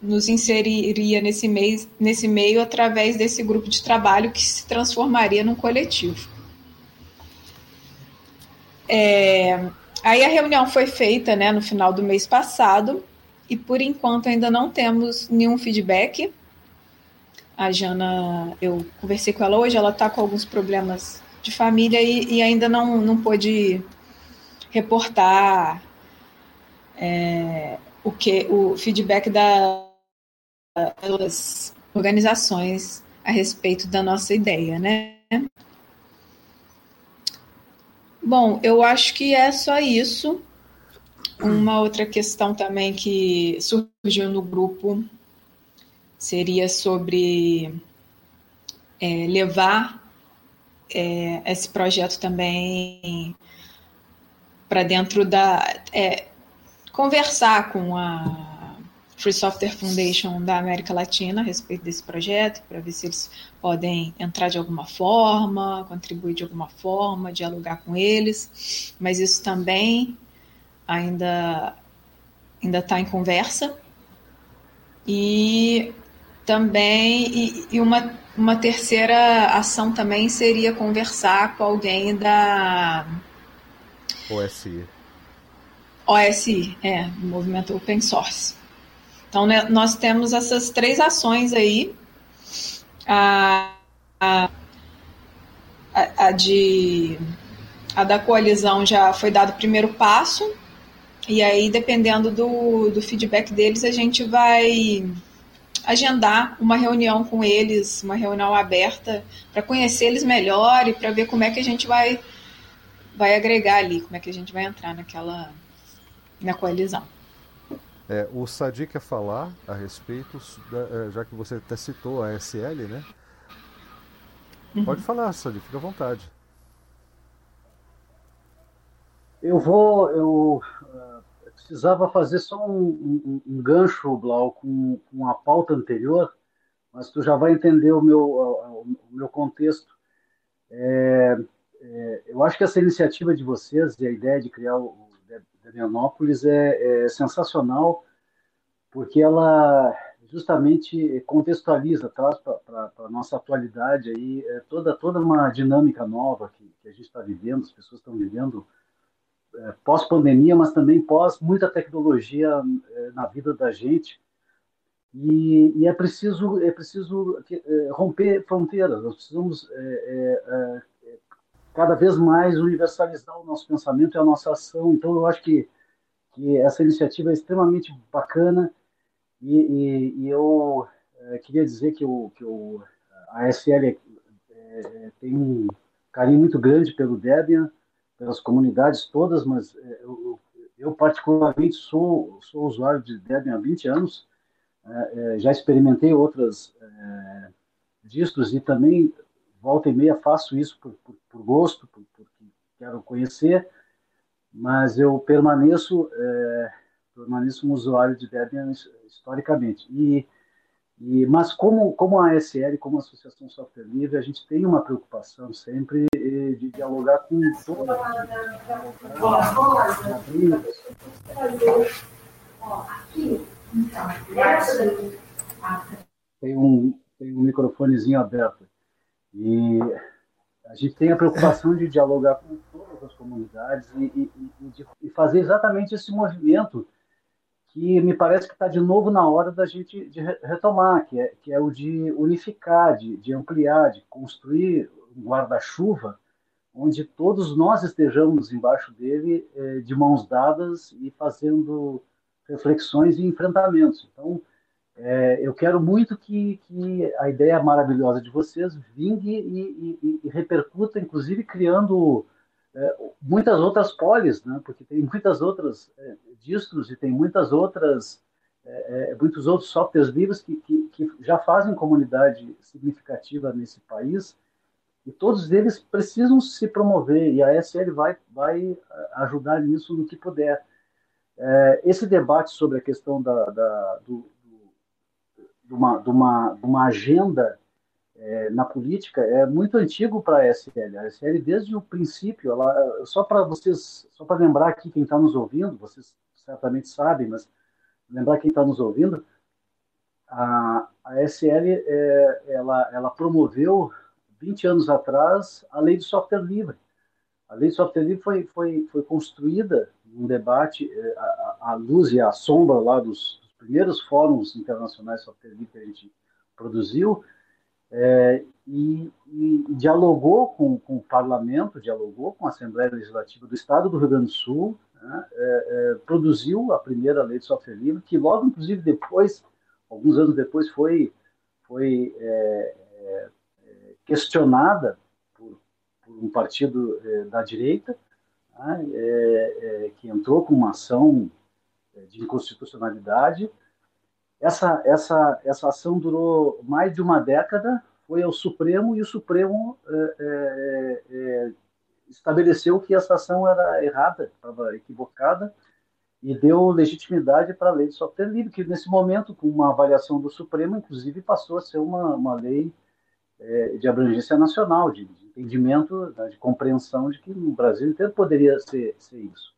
nos inseriria nesse, meio, nesse meio através desse grupo de trabalho que se transformaria num coletivo. É, aí a reunião foi feita né, no final do mês passado e por enquanto ainda não temos nenhum feedback. A Jana, eu conversei com ela hoje, ela está com alguns problemas de família e, e, ainda não, não pôde reportar é, o que o feedback da, das organizações a respeito da nossa ideia, né? Bom, eu acho que é só isso. Uma outra questão também que surgiu no grupo seria sobre é, levar é, esse projeto também para dentro da. É, conversar com a Free Software Foundation da América Latina a respeito desse projeto, para ver se eles podem entrar de alguma forma, contribuir de alguma forma, dialogar com eles, mas isso também ainda ainda está em conversa. E também, e, e, uma, uma terceira ação também seria conversar com alguém da OSI. OSI, é, Movimento Open Source. Então, né, nós temos essas três ações aí. A, a, a, de, a da coalizão já foi dado o primeiro passo, e aí, dependendo do, do feedback deles, a gente vai agendar uma reunião com eles, uma reunião aberta, para conhecer eles melhor e para ver como é que a gente vai, vai agregar ali, como é que a gente vai entrar naquela na coalizão. É, o Sadi quer falar a respeito, da, é, já que você até citou a SL, né? Uhum. Pode falar, Sadi, fica à vontade. Eu vou, eu precisava fazer só um, um, um gancho, Blau, com, com a pauta anterior, mas tu já vai entender o meu, o, o meu contexto. É, é, eu acho que essa iniciativa de vocês, e a ideia de criar o Debianópolis é, é sensacional, porque ela justamente contextualiza, traz para a nossa atualidade aí é, toda, toda uma dinâmica nova que, que a gente está vivendo, as pessoas estão vivendo é, pós-pandemia, mas também pós muita tecnologia é, na vida da gente. E, e é preciso, é preciso é, romper fronteiras, nós precisamos cada vez mais universalizar o nosso pensamento e a nossa ação. Então, eu acho que, que essa iniciativa é extremamente bacana e, e, e eu queria dizer que, o, que o, a SL é, tem um carinho muito grande pelo Debian, pelas comunidades todas, mas é, eu, eu particularmente sou, sou usuário de Debian há 20 anos, é, é, já experimentei outras é, distros e também volta e meia faço isso por, por, por gosto, por, porque quero conhecer, mas eu permaneço é, permaneço um usuário de Debian historicamente e e, mas como, como a ASL, como a Associação Software Livre, a gente tem uma preocupação sempre de dialogar com todas tem um, tem um microfonezinho aberto. E a gente tem a preocupação de dialogar com todas as comunidades e, e, e, de, fazer exatamente esse movimento que me parece que está de novo na hora da gente de retomar, que é, que é o de unificar, de, de ampliar, de construir um guarda-chuva onde todos nós estejamos embaixo dele eh, de mãos dadas e fazendo reflexões e enfrentamentos. Então, eh, eu quero muito que, que, a ideia maravilhosa de vocês vingue e, e, e repercuta, inclusive criando é, muitas outras polis, né? porque tem muitas outras é, distros e tem muitas outras é, é, muitos outros softwares livres que, que, que, já fazem comunidade significativa nesse país e todos eles precisam se promover e a SL vai vai ajudar nisso no que puder. É, esse debate sobre a questão da, da do, de, uma, de, uma, de uma agenda é, na política é muito antigo para a SL. A SL, desde o princípio, ela, só para vocês, só para lembrar aqui quem está nos ouvindo, vocês certamente sabem, mas lembrar quem está nos ouvindo, a, a SL é, ela, ela promoveu 20 anos atrás a lei do software livre. A lei do software livre foi, foi, foi construída num debate à, é, luz e à sombra lá dos primeiros fóruns internacionais software livre que a gente produziu, é, e, e, dialogou com, com, o parlamento, dialogou com a Assembleia Legislativa do Estado do Rio Grande do Sul, né, é, é, produziu a primeira lei de software livre, que logo, inclusive, depois, alguns anos depois, foi, foi é, é, questionada por, por, um partido é, da direita, né, que entrou com uma ação de inconstitucionalidade, essa, essa, essa ação durou mais de uma década, foi ao Supremo e o Supremo é, é, é, estabeleceu que essa ação era errada, estava equivocada, e deu legitimidade para a lei de software livre, que nesse momento, com uma avaliação do Supremo, inclusive passou a ser uma, uma lei é, de abrangência nacional, de, de entendimento, né, de compreensão de que no Brasil inteiro poderia ser, ser isso.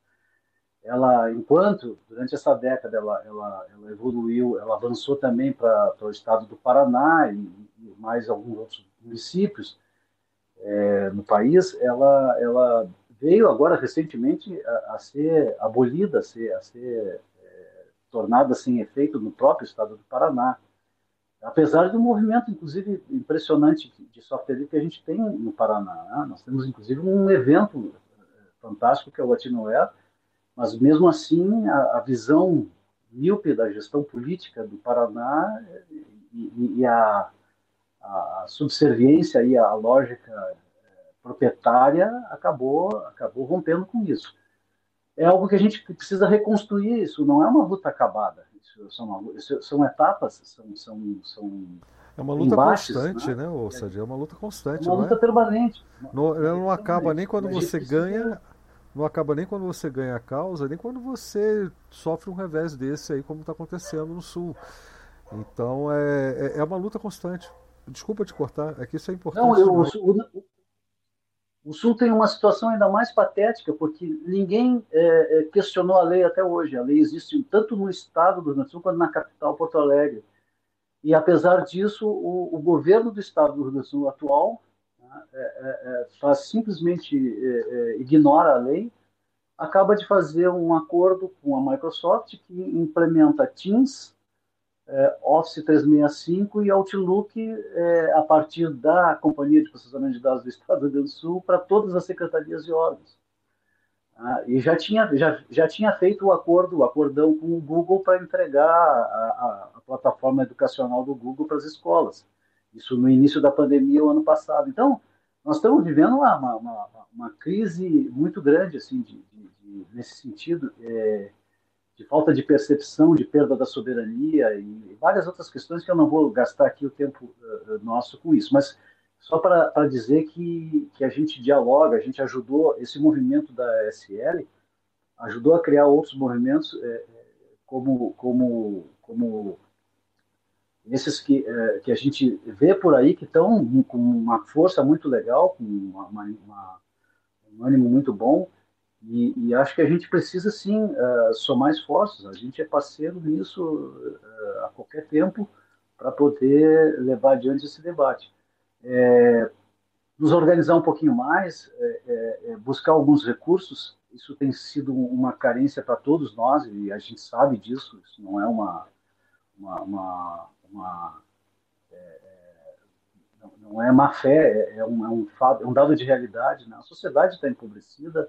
Ela, enquanto durante essa década ela, ela, ela evoluiu, ela avançou também para o estado do Paraná e, e, mais alguns outros municípios é, no país, ela, ela veio agora recentemente a, a ser abolida, a ser, a ser é, tornada sem efeito no próprio estado do Paraná. Apesar do movimento, inclusive, impressionante de software livre que a gente tem no Paraná. Né? Nós temos, inclusive, um evento é, fantástico que é o Latinoer, mas mesmo assim a, a visão míope da gestão política do Paraná e, e a, a, subserviência e a lógica é, proprietária acabou acabou rompendo com isso. É algo que a gente precisa reconstruir. Isso não é uma luta acabada. São, são etapas, são, são, são é uma luta constante, né, né ou seja, é uma luta constante. É uma luta é? permanente. Não, ela não acaba nem quando você ganha, não acaba nem quando você ganha a causa, nem quando você sofre um revés desse aí, como está acontecendo no Sul. Então é, é, é, uma luta constante. Desculpa te cortar, é que isso é importante. Não, eu, o, o, Sul tem uma situação ainda mais patética, porque ninguém é, é, questionou a lei até hoje. A lei existe tanto no estado do Rio Grande do Sul quanto na capital, Porto Alegre. E apesar disso, o, o governo do estado do Rio Grande do Sul atual é, é, faz simplesmente ignora a lei, acaba de fazer um acordo com a Microsoft que implementa Teams, Office 365 e Outlook a partir da Companhia de Processamento de Dados do Estado do Rio Grande do Sul para todas as secretarias e órgãos. Ah, e já tinha, já, já tinha feito o acordo, o acordão com o Google para entregar a, a, a plataforma educacional do Google para as escolas. Isso no início da pandemia, o ano passado. Então, nós estamos vivendo uma, uma, uma crise muito grande, assim, de, de, de, nesse sentido, é, de falta de percepção, de perda da soberania e várias outras questões que eu não vou gastar aqui o tempo uh, nosso com isso. Mas só para dizer que, que a gente dialoga, a gente ajudou, esse movimento da SL ajudou a criar outros movimentos é, como, como, como esses que, é, que a gente vê por aí que estão com uma força muito legal, com uma, uma, um ânimo muito bom, e, e, acho que a gente precisa sim uh, somar esforços. A gente é parceiro nisso uh, a qualquer tempo para poder levar adiante esse debate. É, nos organizar um pouquinho mais, é, é, é buscar alguns recursos. Isso tem sido uma carência para todos nós e a gente sabe disso. Isso não é uma, uma, uma uma é, é, não, é má fé, é, é um, é, um, é um dado de realidade. Né? A sociedade está empobrecida,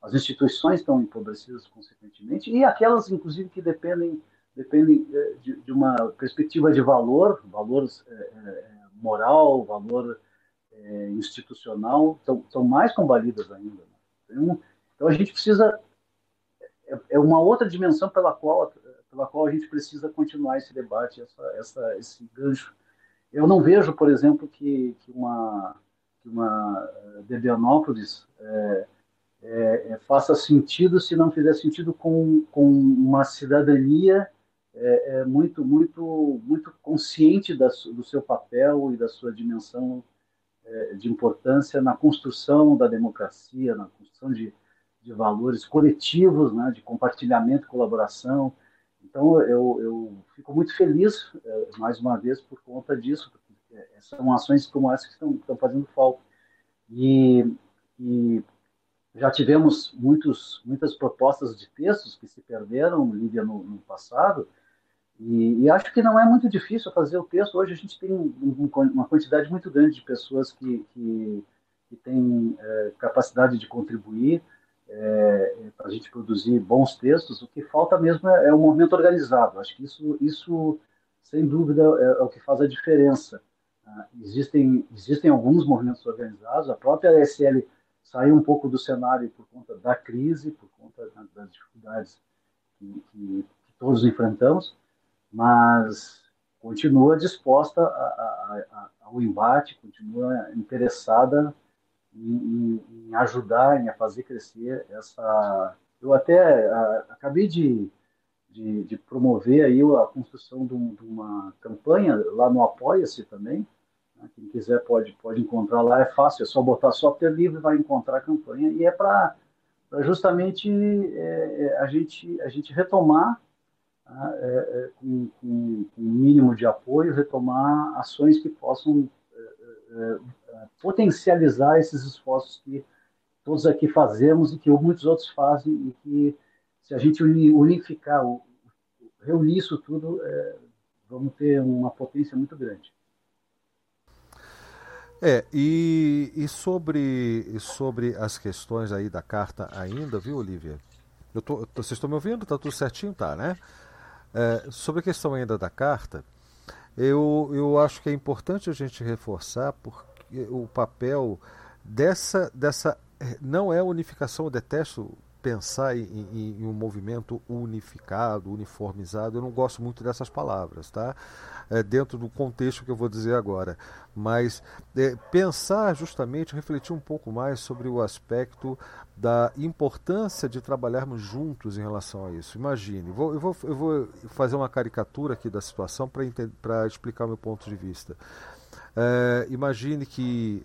as instituições estão empobrecidas consequentemente, e aquelas, inclusive, que dependem, dependem de, de uma perspectiva de valor, valor é, moral, valor institucional, estão mais combalidas ainda. Né? Então, então, a gente precisa. É uma outra dimensão pela qual pela qual a gente precisa continuar esse debate, essa, essa, esse gancho. Eu não vejo, por exemplo, que, que uma, que uma eh, Debianópolis é, é, é, faça sentido se não fizer sentido com, com uma cidadania é, muito, muito, muito consciente da, do seu papel e da sua dimensão de importância na construção da democracia, na construção de, de valores coletivos, né, de compartilhamento, colaboração, então, eu, eu fico muito feliz, é, mais uma vez, por conta disso, porque é, são ações como essa que estão, estão fazendo falta. E, e já tivemos muitos, muitas propostas de textos que se perderam, Lívia, no, no passado, e, e, acho que não é muito difícil fazer o texto. Hoje a gente tem um, uma quantidade muito grande de pessoas que, que, que têm é, capacidade de contribuir é, para a gente produzir bons textos, o que falta mesmo é, é um movimento organizado. Acho que isso, isso sem dúvida, é, é o que faz a diferença. Ah, existem, existem alguns movimentos organizados, a própria ASL saiu um pouco do cenário por conta da crise, por conta das dificuldades que, que todos enfrentamos, mas continua disposta a, a, a, ao embate, continua interessada em, em, ajudar, em fazer crescer essa. Eu até a, acabei de, de, de, promover aí a construção de, um, de uma campanha lá no Apoia-se também. Né? Quem quiser pode, pode encontrar lá, é fácil, é só botar software livre, vai encontrar a campanha, e é para justamente é, a, gente, a gente retomar, tá, é, é, com, com, com mínimo de apoio, retomar ações que possam é, potencializar esses esforços que todos aqui fazemos e que muitos outros fazem e que se a gente unificar, reunir isso tudo, é, vamos ter uma potência muito grande. É, e, e sobre, sobre as questões aí da carta ainda, viu, Olivia? Eu tô, vocês estão me ouvindo? Tá tudo certinho? Tá, né? É, sobre a questão ainda da carta, eu, eu acho que é importante a gente reforçar porque o papel dessa, dessa não é unificação, eu detesto pensar em, em, em, um movimento unificado, uniformizado. Eu não gosto muito dessas palavras, tá? É, dentro do contexto que eu vou dizer agora. Mas é, pensar justamente, refletir um pouco mais sobre o aspecto da importância de trabalharmos juntos em relação a isso. Imagine, vou, eu, vou, eu vou fazer uma caricatura aqui da situação para explicar o meu ponto de vista. É, imagine que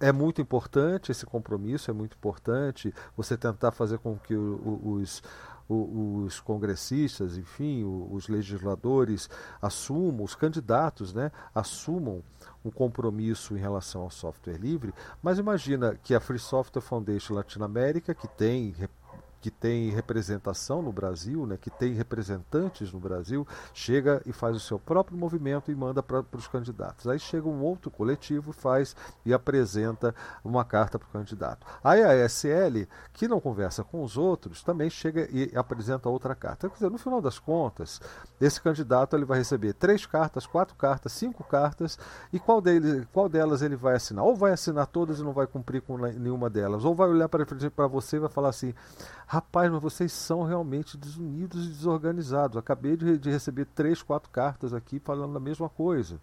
é muito importante esse compromisso, é muito importante você tentar fazer com que os, os congressistas, enfim, os legisladores assumam, os candidatos, né, assumam um compromisso em relação ao software livre, mas imagina que a Free Software Foundation Latinoamérica, que tem que tem representação no Brasil, né, que tem representantes no Brasil, chega e faz o seu próprio movimento e manda para os candidatos. Aí chega um outro coletivo, faz e apresenta uma carta para o candidato. Aí a ESL, que não conversa com os outros, também chega e apresenta outra carta. Quer dizer, no final das contas, esse candidato ele vai receber três cartas, quatro cartas, cinco cartas, e qual, dele, qual delas ele vai assinar? Ou vai assinar todas e não vai cumprir com nenhuma delas, ou vai olhar para você e vai falar assim Rapaz, mas vocês são realmente desunidos e desorganizados. Acabei de, de receber três, quatro cartas aqui falando a mesma coisa.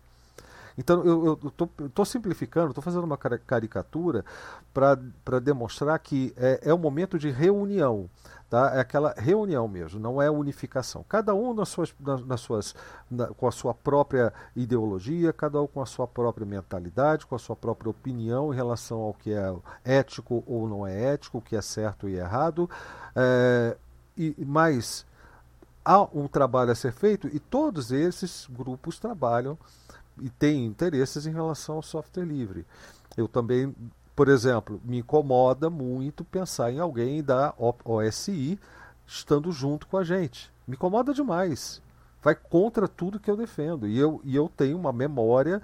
Então, eu estou simplificando, estou fazendo uma caricatura para demonstrar que é, é um momento de reunião. Tá? É aquela reunião mesmo, não é unificação. Cada um nas suas, nas, nas suas, na, com a sua própria ideologia, cada um com a sua própria mentalidade, com a sua própria opinião em relação ao que é ético ou não é ético, o que é certo e errado. É, e, mas há um trabalho a ser feito e todos esses grupos trabalham e têm interesses em relação ao software livre. Eu também por exemplo, me incomoda muito pensar em alguém da OSI estando junto com a gente. Me incomoda demais. Vai contra tudo que eu defendo. E eu, e eu tenho uma memória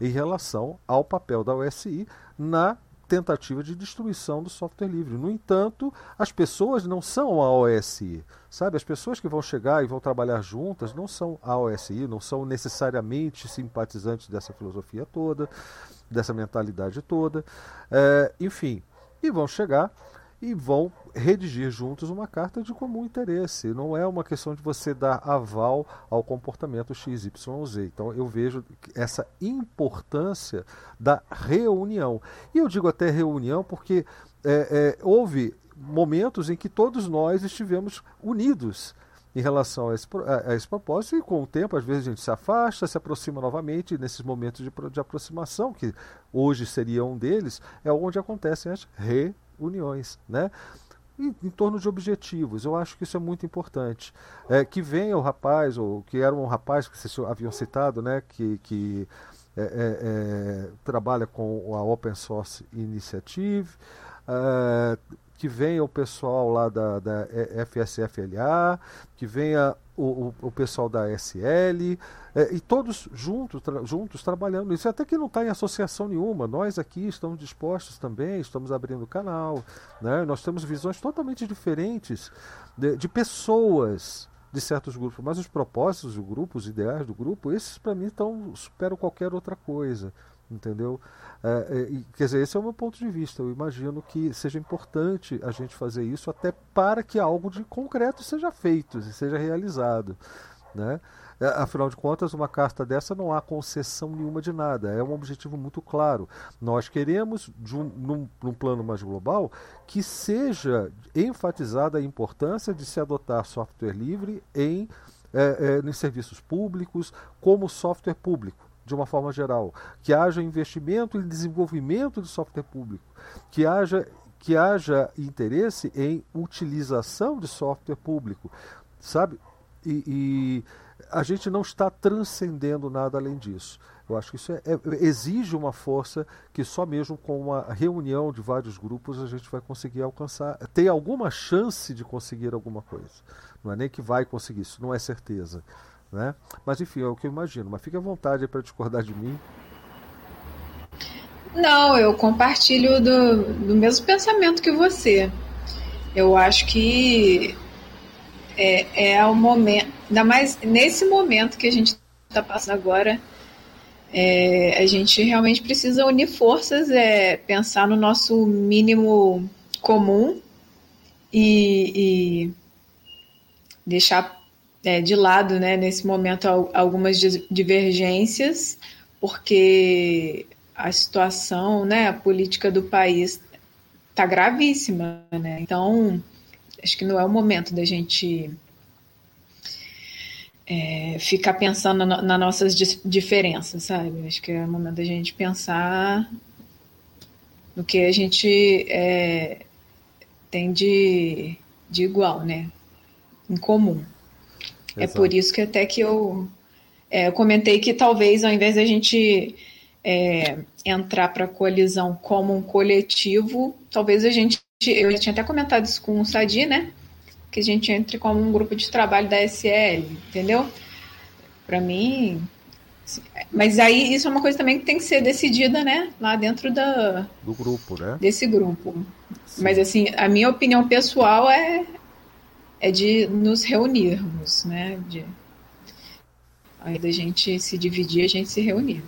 em relação ao papel da OSI na tentativa de destruição do software livre. No entanto, as pessoas não são a OSI. Sabe, as pessoas que vão chegar e vão trabalhar juntas não são a OSI, não são necessariamente simpatizantes dessa filosofia toda dessa mentalidade toda. É, enfim, e vão chegar e vão redigir juntos uma carta de comum interesse. Não é uma questão de você dar aval ao comportamento XYZ. Então eu vejo essa importância da reunião. E eu digo até reunião porque é, é, houve momentos em que todos nós estivemos unidos em relação a esse, a, esse propósito, e com o tempo, às vezes, a gente se afasta, se aproxima novamente, nesses momentos de, de aproximação, que hoje seria um deles, é onde acontecem as reuniões. Né? Em, em, torno de objetivos. Eu acho que isso é muito importante. É, que venha o rapaz, ou que era um rapaz que vocês haviam citado, né, que, que é, é, é trabalha com a Open Source Initiative, é, que venha o pessoal lá da, da FSFLA, que venha o, o, o pessoal da SL, é, e todos juntos, tra, juntos trabalhando isso. Até que não está em associação nenhuma. Nós aqui estamos dispostos também, estamos abrindo canal. Né? Nós temos visões totalmente diferentes de, de pessoas de certos grupos, mas os propósitos do grupo, os ideais do grupo, esses para mim estão superam qualquer outra coisa entendeu? É, é, quer dizer, esse é o meu ponto de vista. Eu imagino que seja importante a gente fazer isso até para que algo de concreto seja feito e seja realizado, né? É, afinal de contas, uma carta dessa não há concessão nenhuma de nada. É um objetivo muito claro. Nós queremos, um, num, num plano mais global, que seja enfatizada a importância de se adotar software livre em, é, em serviços públicos como software público de uma forma geral, que haja investimento e desenvolvimento de software público, que haja que haja interesse em utilização de software público, sabe? E, e a gente não está transcendendo nada além disso. Eu acho que isso é, é, exige uma força que só mesmo com uma reunião de vários grupos a gente vai conseguir alcançar, ter alguma chance de conseguir alguma coisa. Não é nem que vai conseguir, isso não é certeza. Né? Mas enfim, é o que eu imagino. Mas fique à vontade para discordar de mim. Não, eu compartilho do, do mesmo pensamento que você. Eu acho que é, é o momento, ainda mais nesse momento que a gente está passando agora, é, a gente realmente precisa unir forças, é, pensar no nosso mínimo comum e, e deixar é, de lado, né, nesse momento, algumas divergências, porque a situação, né, a política do país está gravíssima, né? Então, acho que não é o momento da gente é, ficar pensando nas na nossas diferenças, sabe? Acho que é o momento da gente pensar no que a gente é, tem de, de igual, né? Em comum. É Exato. É por isso que até que eu, é, eu comentei que talvez ao invés da gente é, entrar para a colisão como um coletivo, talvez a gente. Eu já tinha até comentado isso com o Sadi, né? que a gente entre como um grupo de trabalho da SL, entendeu? Para mim. Mas aí isso é uma coisa também que tem que ser decidida, né? Lá dentro da, do grupo, né? Desse grupo. Sim. Mas assim, a minha opinião pessoal é, é de nos reunirmos, né? De, aí da gente se dividir, a gente se reunir.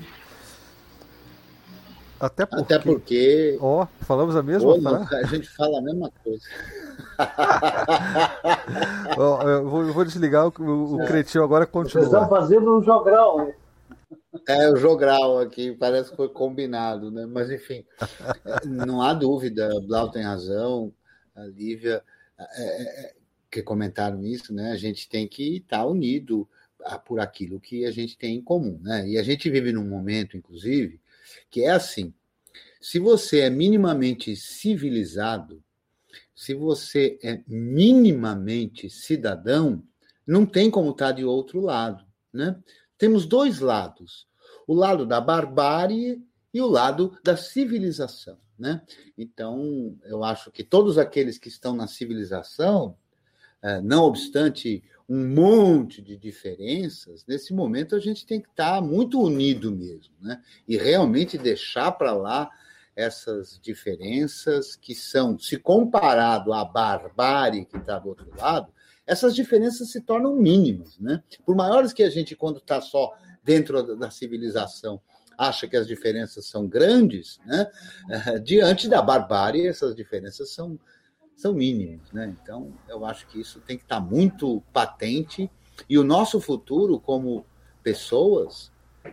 Até porque. Até porque... Ó, oh, falamos a mesma coisa. A gente fala a mesma coisa. eu, vou, eu, vou, desligar, o, o é. Cretinho agora continua. Vocês estão fazendo um jogral, né? É, o jogral aqui, parece que foi combinado, né? Mas, enfim, não há dúvida, Blau tem razão, a Lívia, é, é, que comentaram isso, né? A gente tem que estar unido por aquilo que a gente tem em comum, né? E a gente vive num momento, inclusive, que é assim: se você é minimamente civilizado, se você é minimamente cidadão, não tem como estar de outro lado, né? Temos dois lados: o lado da barbárie e o lado da civilização, né? Então, eu acho que todos aqueles que estão na civilização, não obstante um monte de diferenças, nesse momento a gente tem que estar muito unido mesmo, né? E realmente deixar para lá essas diferenças que são, se comparado à barbárie que está do outro lado, essas diferenças se tornam mínimas, né? Por maiores que a gente, quando está só dentro da civilização, acha que as diferenças são grandes, né? diante da barbárie, essas diferenças são, são mínimas, né? Então, eu acho que isso tem que estar tá muito patente e o nosso futuro como pessoas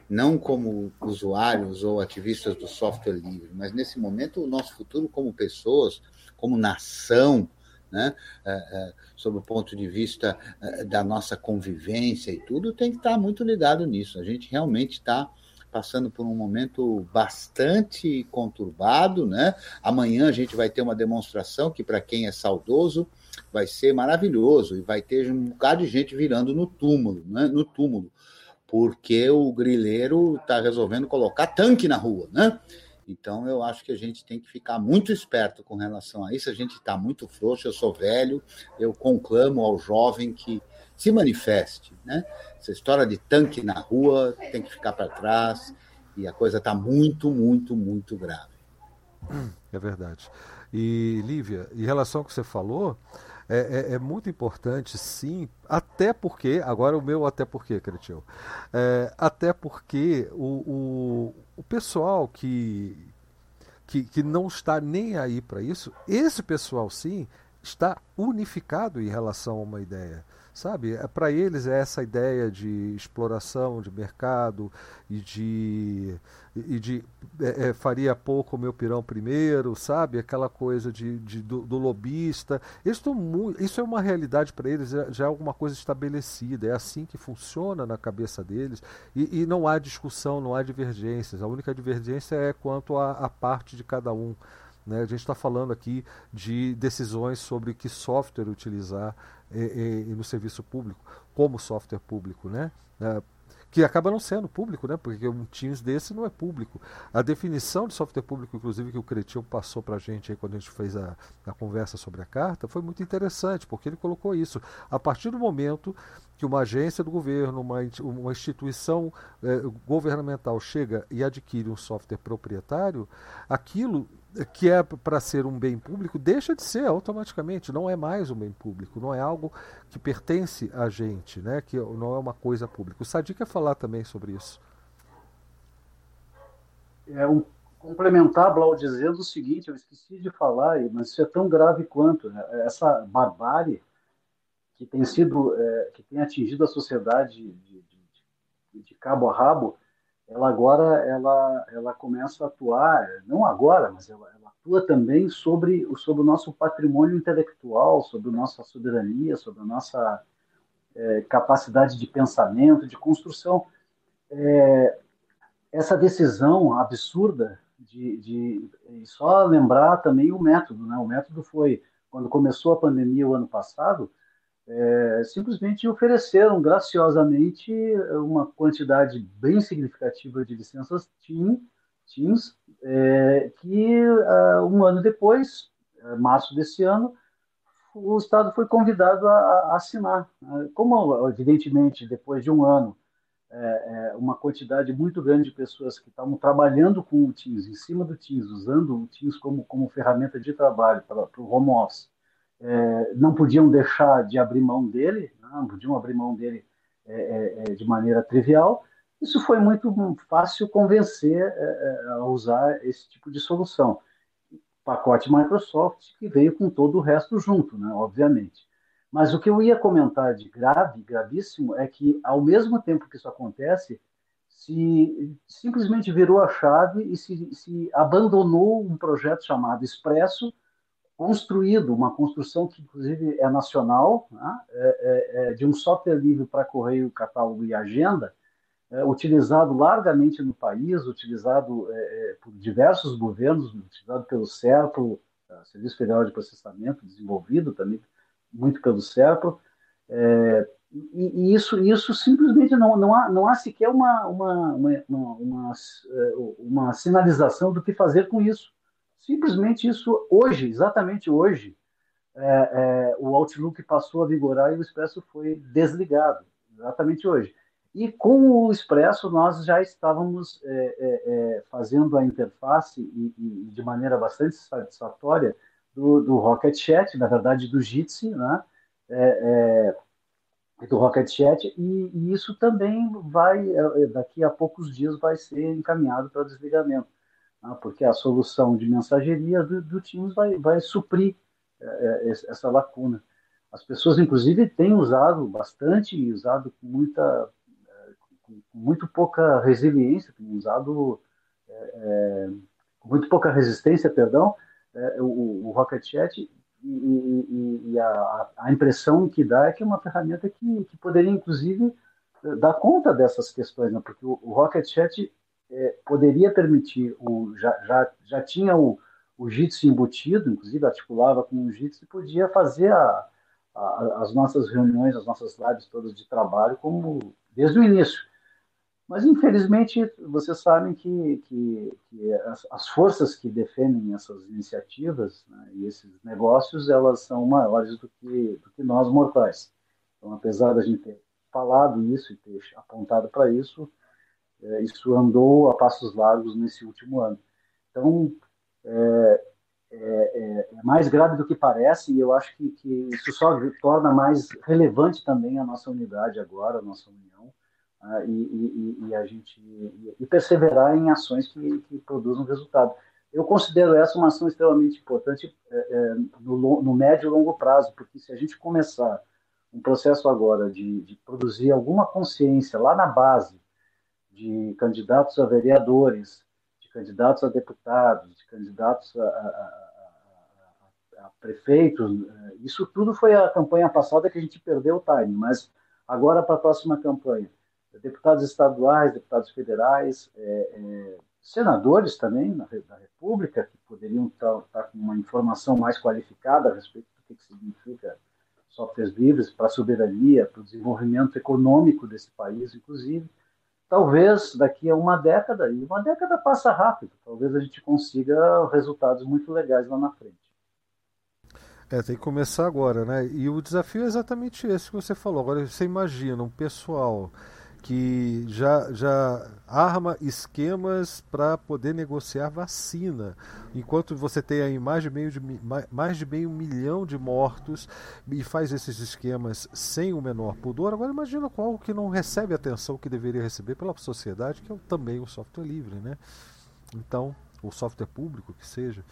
não como usuários ou ativistas do software livre, mas nesse momento o nosso futuro como pessoas, como nação, né, é, é, sob o ponto de vista é, da nossa convivência e tudo, tem que estar muito ligado nisso. A gente realmente está passando por um momento bastante conturbado, né? Amanhã a gente vai ter uma demonstração que para quem é saudoso vai ser maravilhoso e vai ter um bocado de gente virando no túmulo, né? No túmulo porque o grileiro está resolvendo colocar tanque na rua, né? Então eu acho que a gente tem que ficar muito esperto com relação a isso. A gente está muito frouxo, eu sou velho, eu conclamo ao jovem que se manifeste, né? Essa história de tanque na rua tem que ficar para trás e a coisa está muito, muito, muito grave. É verdade. E Lívia, em relação ao que você falou, é, é, é, muito importante, sim, até porque, agora o meu até porque, Cretil, é, até porque o, o, o pessoal que, que, que não está nem aí para isso, esse pessoal sim está unificado em relação a uma ideia. Sabe, é, para eles é essa ideia de exploração de mercado e de, e de é, é, faria pouco o meu pirão primeiro, sabe? Aquela coisa de, de do, do, lobista. muito, isso é uma realidade para eles, já, já é alguma coisa estabelecida, é assim que funciona na cabeça deles e, e não há discussão, não há divergências. A única divergência é quanto à parte de cada um. Né? A gente está falando aqui de decisões sobre que software utilizar é, é, no serviço público, como software público. Né? É, que acaba não sendo público, né? porque um Teams desse não é público. A definição de software público, inclusive, que o Cretil passou para a gente aí quando a gente fez a, a conversa sobre a carta, foi muito interessante, porque ele colocou isso. A partir do momento que uma agência do governo, uma, uma instituição eh, governamental chega e adquire um software proprietário, aquilo que é para ser um bem público deixa de ser automaticamente, não é mais um bem público, não é algo que pertence a gente, né? que não é uma coisa pública. O Sadi quer falar também sobre isso. É um complementar, Blau, dizendo o seguinte, eu esqueci de falar, mas isso é tão grave quanto né? essa barbárie que tem sido, é, que tem atingido a sociedade de, de, de, de cabo a rabo, ela agora ela, ela começa a atuar, não agora, mas ela, ela atua também sobre, sobre o nosso patrimônio intelectual, sobre a nossa soberania, sobre a nossa é, capacidade de pensamento, de construção. É, essa decisão absurda de, de só lembrar também o método, né? O método foi quando começou a pandemia o ano passado, é, simplesmente ofereceram graciosamente uma quantidade bem significativa de licenças Teams, é, que uh, um ano depois, é, março desse ano, o Estado foi convidado a, a assinar. Como, evidentemente, depois de um ano, é, é, uma quantidade muito grande de pessoas que estavam trabalhando com o Teams, em cima do Teams, usando o Teams como, como ferramenta de trabalho para, para o home office, é, não podiam deixar de abrir mão dele, né? não podiam abrir mão dele é, é, é, de maneira trivial. Isso foi muito fácil convencer é, a usar esse tipo de solução. Pacote Microsoft que veio com todo o resto junto, né? obviamente. Mas o que eu ia comentar de grave, gravíssimo, é que ao mesmo tempo que isso acontece, se simplesmente virou a chave e se, se abandonou um projeto chamado Expresso, construído, uma construção que inclusive é nacional, né? é, é, é de um software livre para correio, catálogo e agenda, é, utilizado largamente no país, utilizado é, é, por diversos governos, utilizado pelo SERPRO, Serviço Federal de Processamento, desenvolvido também muito pelo SERPRO, e, e, isso, isso simplesmente não, não, há, não há sequer uma, uma, uma, uma, uma sinalização do que fazer com isso. Simplesmente isso, hoje, exatamente hoje, é, é, o Outlook passou a vigorar e o Expresso foi desligado, exatamente hoje. E com o Expresso nós já estávamos é, é, é fazendo a interface e, e, de maneira bastante satisfatória do, do Rocket Chat, na verdade do Jitsi, né? É, do Rocket Chat, e, e, isso também vai, daqui a poucos dias, vai ser encaminhado para desligamento né, porque a solução de mensageria do, do Teams vai, vai suprir é, é essa lacuna. As pessoas, inclusive, têm usado bastante usado com muita, é, com muito pouca resiliência, têm usado é, é, com muito pouca resistência, perdão, é, o, o Rocket Chat e, e, e a, a, impressão que dá é que é uma ferramenta que, que poderia, inclusive, dar conta dessas questões, né? porque o, o Rocket Chat é, poderia permitir, o, já, já, já tinha o, o Jitsi embutido, inclusive articulava com o Jitsi, e podia fazer a, a, as nossas reuniões, as nossas lives todas de trabalho como desde o início. Mas, infelizmente, vocês sabem que, que, que as, as, forças que defendem essas iniciativas né, e esses negócios, elas são maiores do que, do que nós mortais. Então, apesar da gente ter falado isso e ter apontado para isso, é, isso andou a passos largos nesse último ano. Então, é, é, é, é, mais grave do que parece, e eu acho que, que, isso só torna mais relevante também a nossa unidade agora, a nossa união, ah, e, e, e, a gente e, perseverar em ações que, que, produzam resultado. Eu considero essa uma ação extremamente importante é, é, no, no, médio e longo prazo, porque se a gente começar um processo agora de, de produzir alguma consciência lá na base de candidatos a vereadores, de candidatos a deputados, de candidatos a, a, a, a prefeitos. Isso tudo foi a campanha passada que a gente perdeu o time, mas agora para a próxima campanha. Deputados estaduais, deputados federais, é, é, senadores também na, da República, que poderiam estar, estar com uma informação mais qualificada a respeito do que, que significa softwares livres para a soberania, para o desenvolvimento econômico desse país, inclusive. Talvez daqui a uma década, e uma década passa rápido, talvez a gente consiga resultados muito legais lá na frente. É, tem que começar agora, né? E o desafio é exatamente esse que você falou. Agora você imagina um pessoal que já, já arma esquemas para poder negociar vacina. Enquanto você tem aí mais de, meio de, mais de meio milhão de mortos e faz esses esquemas sem o menor pudor, agora imagina qual que não recebe a atenção que deveria receber pela sociedade, que é também o software livre, né? Então, o software público que seja.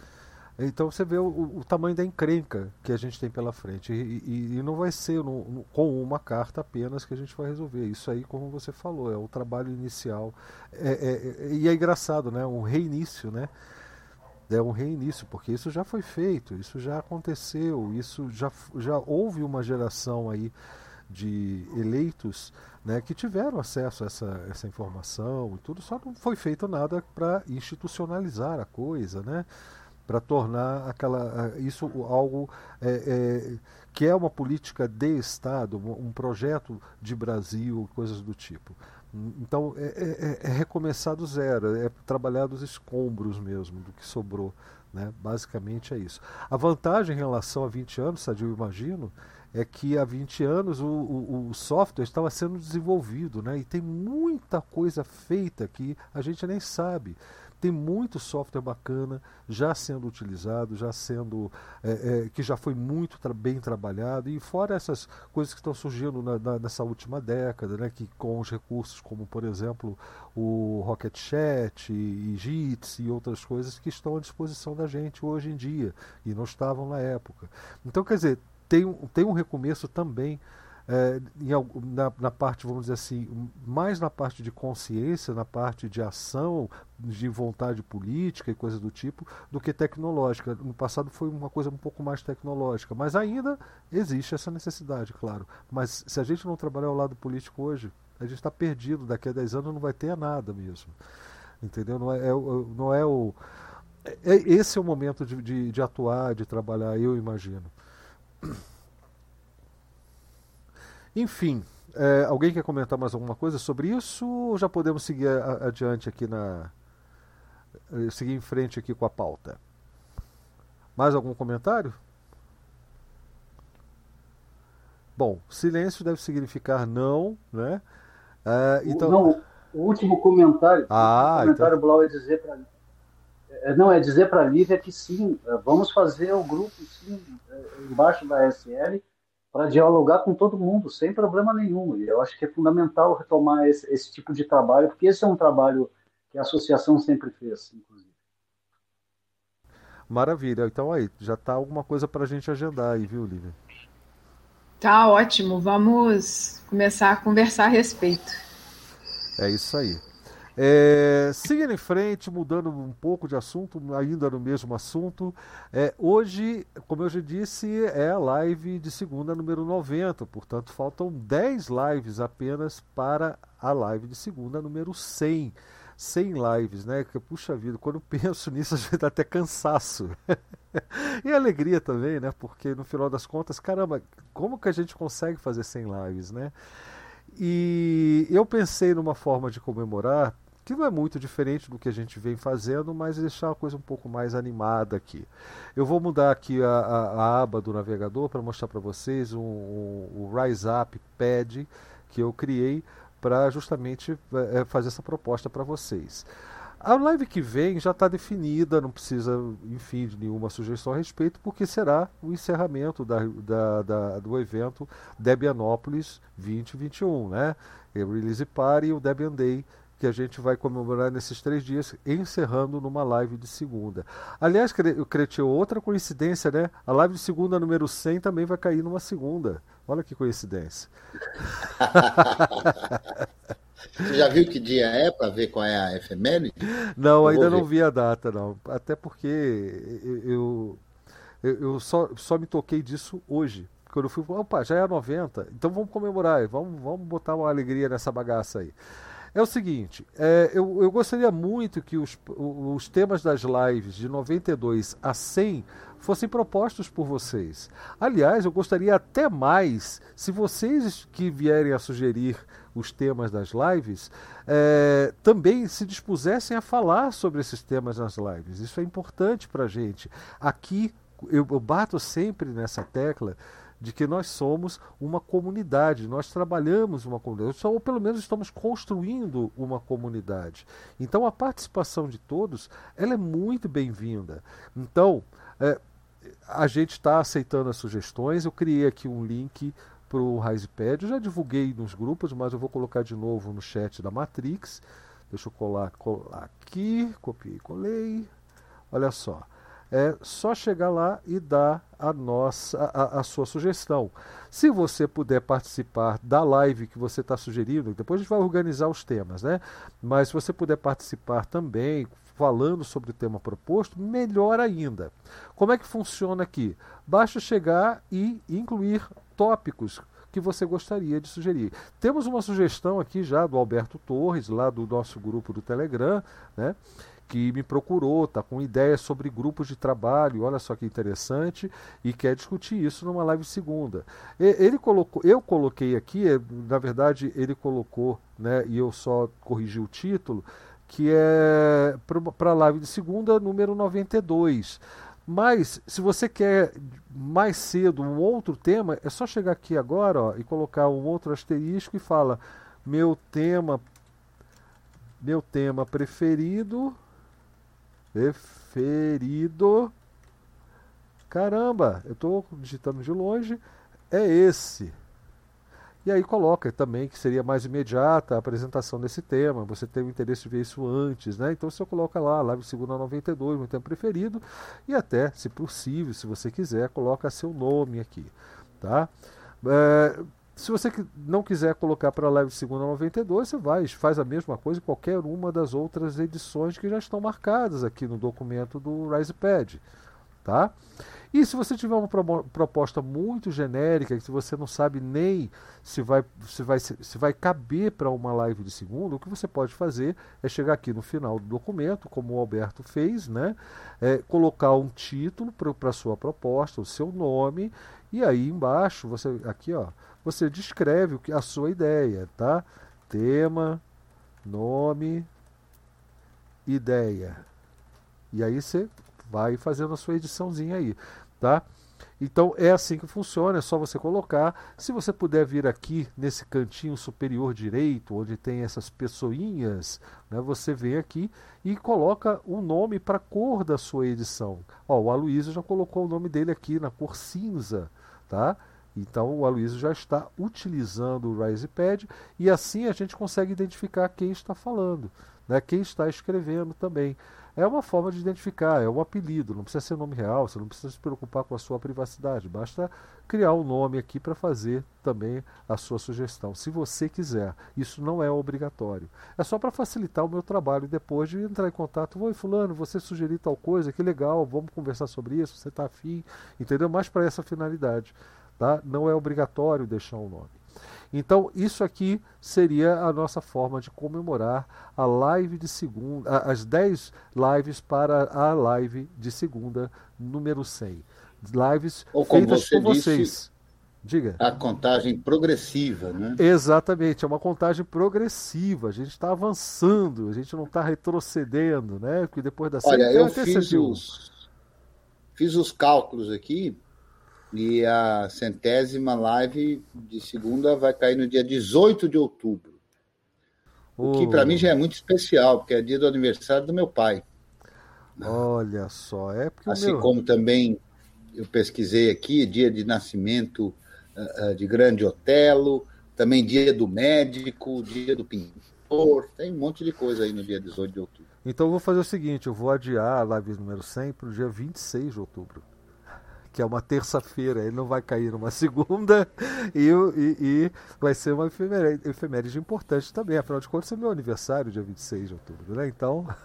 Então você vê o, o, tamanho da encrenca que a gente tem pela frente. E, e, e não vai ser no, no, com uma carta apenas que a gente vai resolver. Isso aí, como você falou, é o trabalho inicial. É, é, é, e é engraçado, né? Um reinício, né? É um reinício, porque isso já foi feito, isso já aconteceu, isso já, já houve uma geração aí de eleitos né, que tiveram acesso a essa, essa informação e tudo, só não foi feito nada para institucionalizar a coisa, né? Para tornar aquela, isso algo é, é, que é uma política de Estado, um projeto de Brasil, coisas do tipo. Então é, é, é, é recomeçar do zero, é trabalhar dos escombros mesmo, do que sobrou. Né? Basicamente é isso. A vantagem em relação a 20 anos, Sadio, eu imagino, é que há 20 anos o, o, o, software estava sendo desenvolvido, né? E tem muita coisa feita que a gente nem sabe. Tem muito software bacana já sendo utilizado, já sendo é, é, que já foi muito tra bem trabalhado e fora essas coisas que estão surgindo na, na, nessa última década, né, que com os recursos como por exemplo o Rocket Chat e, e e outras coisas que estão à disposição da gente hoje em dia e não estavam na época. Então quer dizer tem, tem um recomeço também é, em, na, na, parte, vamos dizer assim, mais na parte de consciência, na parte de ação, de vontade política e coisas do tipo, do que tecnológica. No passado foi uma coisa um pouco mais tecnológica, mas ainda existe essa necessidade, claro. Mas se a gente não trabalhar ao lado político hoje, a gente está perdido. Daqui a 10 anos não vai ter nada mesmo. Entendeu? Não é, é não é o. É, esse é o momento de, de, de atuar, de trabalhar, eu imagino. Enfim, é, alguém quer comentar mais alguma coisa sobre isso ou já podemos seguir a, adiante aqui na. Eh, seguir em frente aqui com a pauta? Mais algum comentário? Bom, silêncio deve significar não, né? É, então... Não, o último comentário. Ah, o comentário então... Blau é dizer para é, não é dizer para a Lívia que sim, vamos fazer o grupo sim embaixo da SL para dialogar com todo mundo, sem problema nenhum. E eu acho que é fundamental retomar esse, esse, tipo de trabalho, porque esse é um trabalho que a associação sempre fez, inclusive. Maravilha. Então aí, já está alguma coisa para a gente agendar aí, viu, Lívia? Tá ótimo. Vamos começar a conversar a respeito. É isso aí. É, seguindo em frente, mudando um pouco de assunto, ainda no mesmo assunto, é, hoje, como eu já disse, é a live de segunda número 90, portanto faltam 10 lives apenas para a live de segunda número 100. 100 lives, né? Que, puxa vida, quando penso nisso, às vezes dá até cansaço. e alegria também, né? Porque no final das contas, caramba, como que a gente consegue fazer 100 lives, né? E eu pensei numa forma de comemorar que não é muito diferente do que a gente vem fazendo, mas deixar a coisa um pouco mais animada aqui. Eu vou mudar aqui a, a, a aba do navegador para mostrar para vocês um, um, o Rise Up Pad que eu criei para justamente é, fazer essa proposta para vocês. A live que vem já está definida, não precisa, enfim, de nenhuma sugestão a respeito, porque será o encerramento da, da, da do evento Debianópolis 2021, né? Release Party e o Debian Day que a gente vai comemorar nesses três dias, encerrando numa live de segunda. Aliás, Cretinho, outra coincidência, né? A live de segunda número 100 também vai cair numa segunda. Olha que coincidência. Você já viu que dia é para ver qual é a efeméride? Não, eu ainda não vi a data, não. Até porque eu, eu, eu só, só me toquei disso hoje. Quando eu fui, opa, já é a 90, então vamos comemorar, vamos, vamos botar uma alegria nessa bagaça aí. É o seguinte: é, eu, eu gostaria muito que os, os temas das lives de 92 a 100 fossem propostos por vocês. Aliás, eu gostaria até mais se vocês que vierem a sugerir os temas das lives é, também se dispusessem a falar sobre esses temas nas lives. Isso é importante para a gente. Aqui eu, eu bato sempre nessa tecla de que nós somos uma comunidade, nós trabalhamos uma comunidade, ou pelo menos estamos construindo uma comunidade. Então a participação de todos ela é muito bem-vinda. Então é, a gente está aceitando as sugestões. Eu criei aqui um link para o Raizepad. Eu já divulguei nos grupos, mas eu vou colocar de novo no chat da Matrix. Deixa eu colar, colar aqui, copiei, colei. Olha só é só chegar lá e dar a nossa a, a sua sugestão. Se você puder participar da live que você está sugerindo, depois a gente vai organizar os temas, né? Mas se você puder participar também, falando sobre o tema proposto, melhor ainda. Como é que funciona aqui? Basta chegar e incluir tópicos que você gostaria de sugerir. Temos uma sugestão aqui já do Alberto Torres, lá do nosso grupo do Telegram, né? Que me procurou, está com ideias sobre grupos de trabalho, olha só que interessante, e quer discutir isso numa live segunda. Ele colocou, eu coloquei aqui, é, na verdade ele colocou, né, e eu só corrigi o título, que é para a live de segunda, número 92. Mas, se você quer mais cedo um outro tema, é só chegar aqui agora ó, e colocar um outro asterisco e fala: meu tema, meu tema preferido Preferido. Caramba, eu estou digitando de longe. É esse. E aí coloca também que seria mais imediata a apresentação desse tema. Você tem o interesse de ver isso antes, né? Então você coloca lá, live segunda 92, meu tempo preferido, e até, se possível, se você quiser, coloca seu nome aqui, tá? É, se você não quiser colocar para a live segunda 92, você vai, faz a mesma coisa em qualquer uma das outras edições que já estão marcadas aqui no documento do RisePad. Tá? E se você tiver uma proposta muito genérica, que você não sabe nem se vai, se vai, se vai caber para uma live de segunda, o que você pode fazer é chegar aqui no final do documento, como o Alberto fez, né? É, colocar um título para a sua proposta, o seu nome, e aí embaixo, você aqui ó, você descreve a sua ideia, tá? Tema, nome, ideia. E aí você vai fazendo a sua ediçãozinha aí, tá? Então é assim que funciona, é só você colocar. Se você puder vir aqui nesse cantinho superior direito, onde tem essas pessoinhas, né, você vem aqui e coloca o um nome para a cor da sua edição. Ó, o Aloysio já colocou o nome dele aqui na cor cinza, tá? Então o Aloysio já está utilizando o RisePad e assim a gente consegue identificar quem está falando, né? quem está escrevendo também. É uma forma de identificar, é um apelido, não precisa ser nome real, você não precisa se preocupar com a sua privacidade, basta criar um nome aqui para fazer também a sua sugestão, se você quiser. Isso não é obrigatório. É só para facilitar o meu trabalho depois de entrar em contato. Oi, Fulano, você sugeriu tal coisa, que legal, vamos conversar sobre isso, você está afim, entendeu? Mais para essa finalidade. Tá? Não é obrigatório deixar o um nome. Então, isso aqui seria a nossa forma de comemorar a live de segunda, as 10 lives para a live de segunda, número 100. Lives Ou como feitas você por disse, vocês. Diga. A contagem progressiva, né? Exatamente, é uma contagem progressiva. A gente está avançando, a gente não está retrocedendo, né? Porque depois da Olha, eu fiz os, fiz os cálculos aqui e a centésima live de segunda vai cair no dia 18 de outubro. O que para mim já é muito especial, porque é dia do aniversário do meu pai. Olha só, é porque. Assim meu... como também eu pesquisei aqui, dia de nascimento uh, de Grande Otelo, também dia do médico, dia do pintor, tem um monte de coisa aí no dia 18 de outubro. Então eu vou fazer o seguinte: eu vou adiar a live número 100 para o dia 26 de outubro que é uma terça-feira, ele não vai cair numa segunda e, e, e vai ser uma efeméride, efeméride importante também. Afinal de contas, é meu aniversário, dia 26 de outubro, né? Então.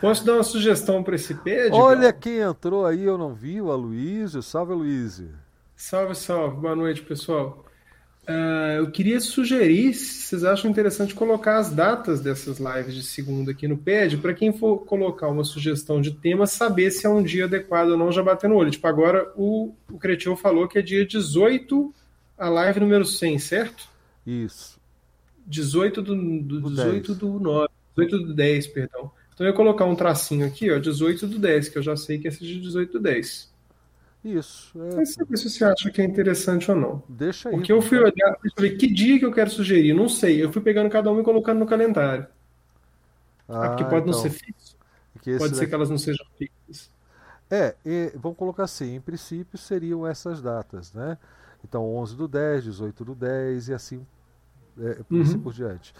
Posso dar uma sugestão para esse pede? Olha quem entrou aí, eu não vi, o Aloysio. Salve, Aloysio. Salve, salve. Boa noite, pessoal. Uh, eu queria sugerir, se vocês acham interessante, colocar as datas dessas lives de segunda aqui no PED, para quem for colocar uma sugestão de tema, saber se é um dia adequado ou não, já bater no olho. Tipo, agora o, o Cretinho falou que é dia 18, a live número 100, certo? Isso. 18 do, do 18 do 9, 18 do 10, perdão. Então eu ia colocar um tracinho aqui, ó, 18 do 10, que eu já sei que é esse de 18 do 10. Isso. É... Mas saber se você acha que é interessante ou não. Deixa aí. Porque eu fui olhar e falei, que dia que eu quero sugerir? Não sei. Eu fui pegando cada um e colocando no calendário. Ah, ah porque pode então. não ser fixo. Pode ser daqui... que elas não sejam fixas. É, e, vamos colocar assim, em princípio seriam essas datas, né? Então 11 do 10, 18 do 10 e assim, é, uhum. assim por diante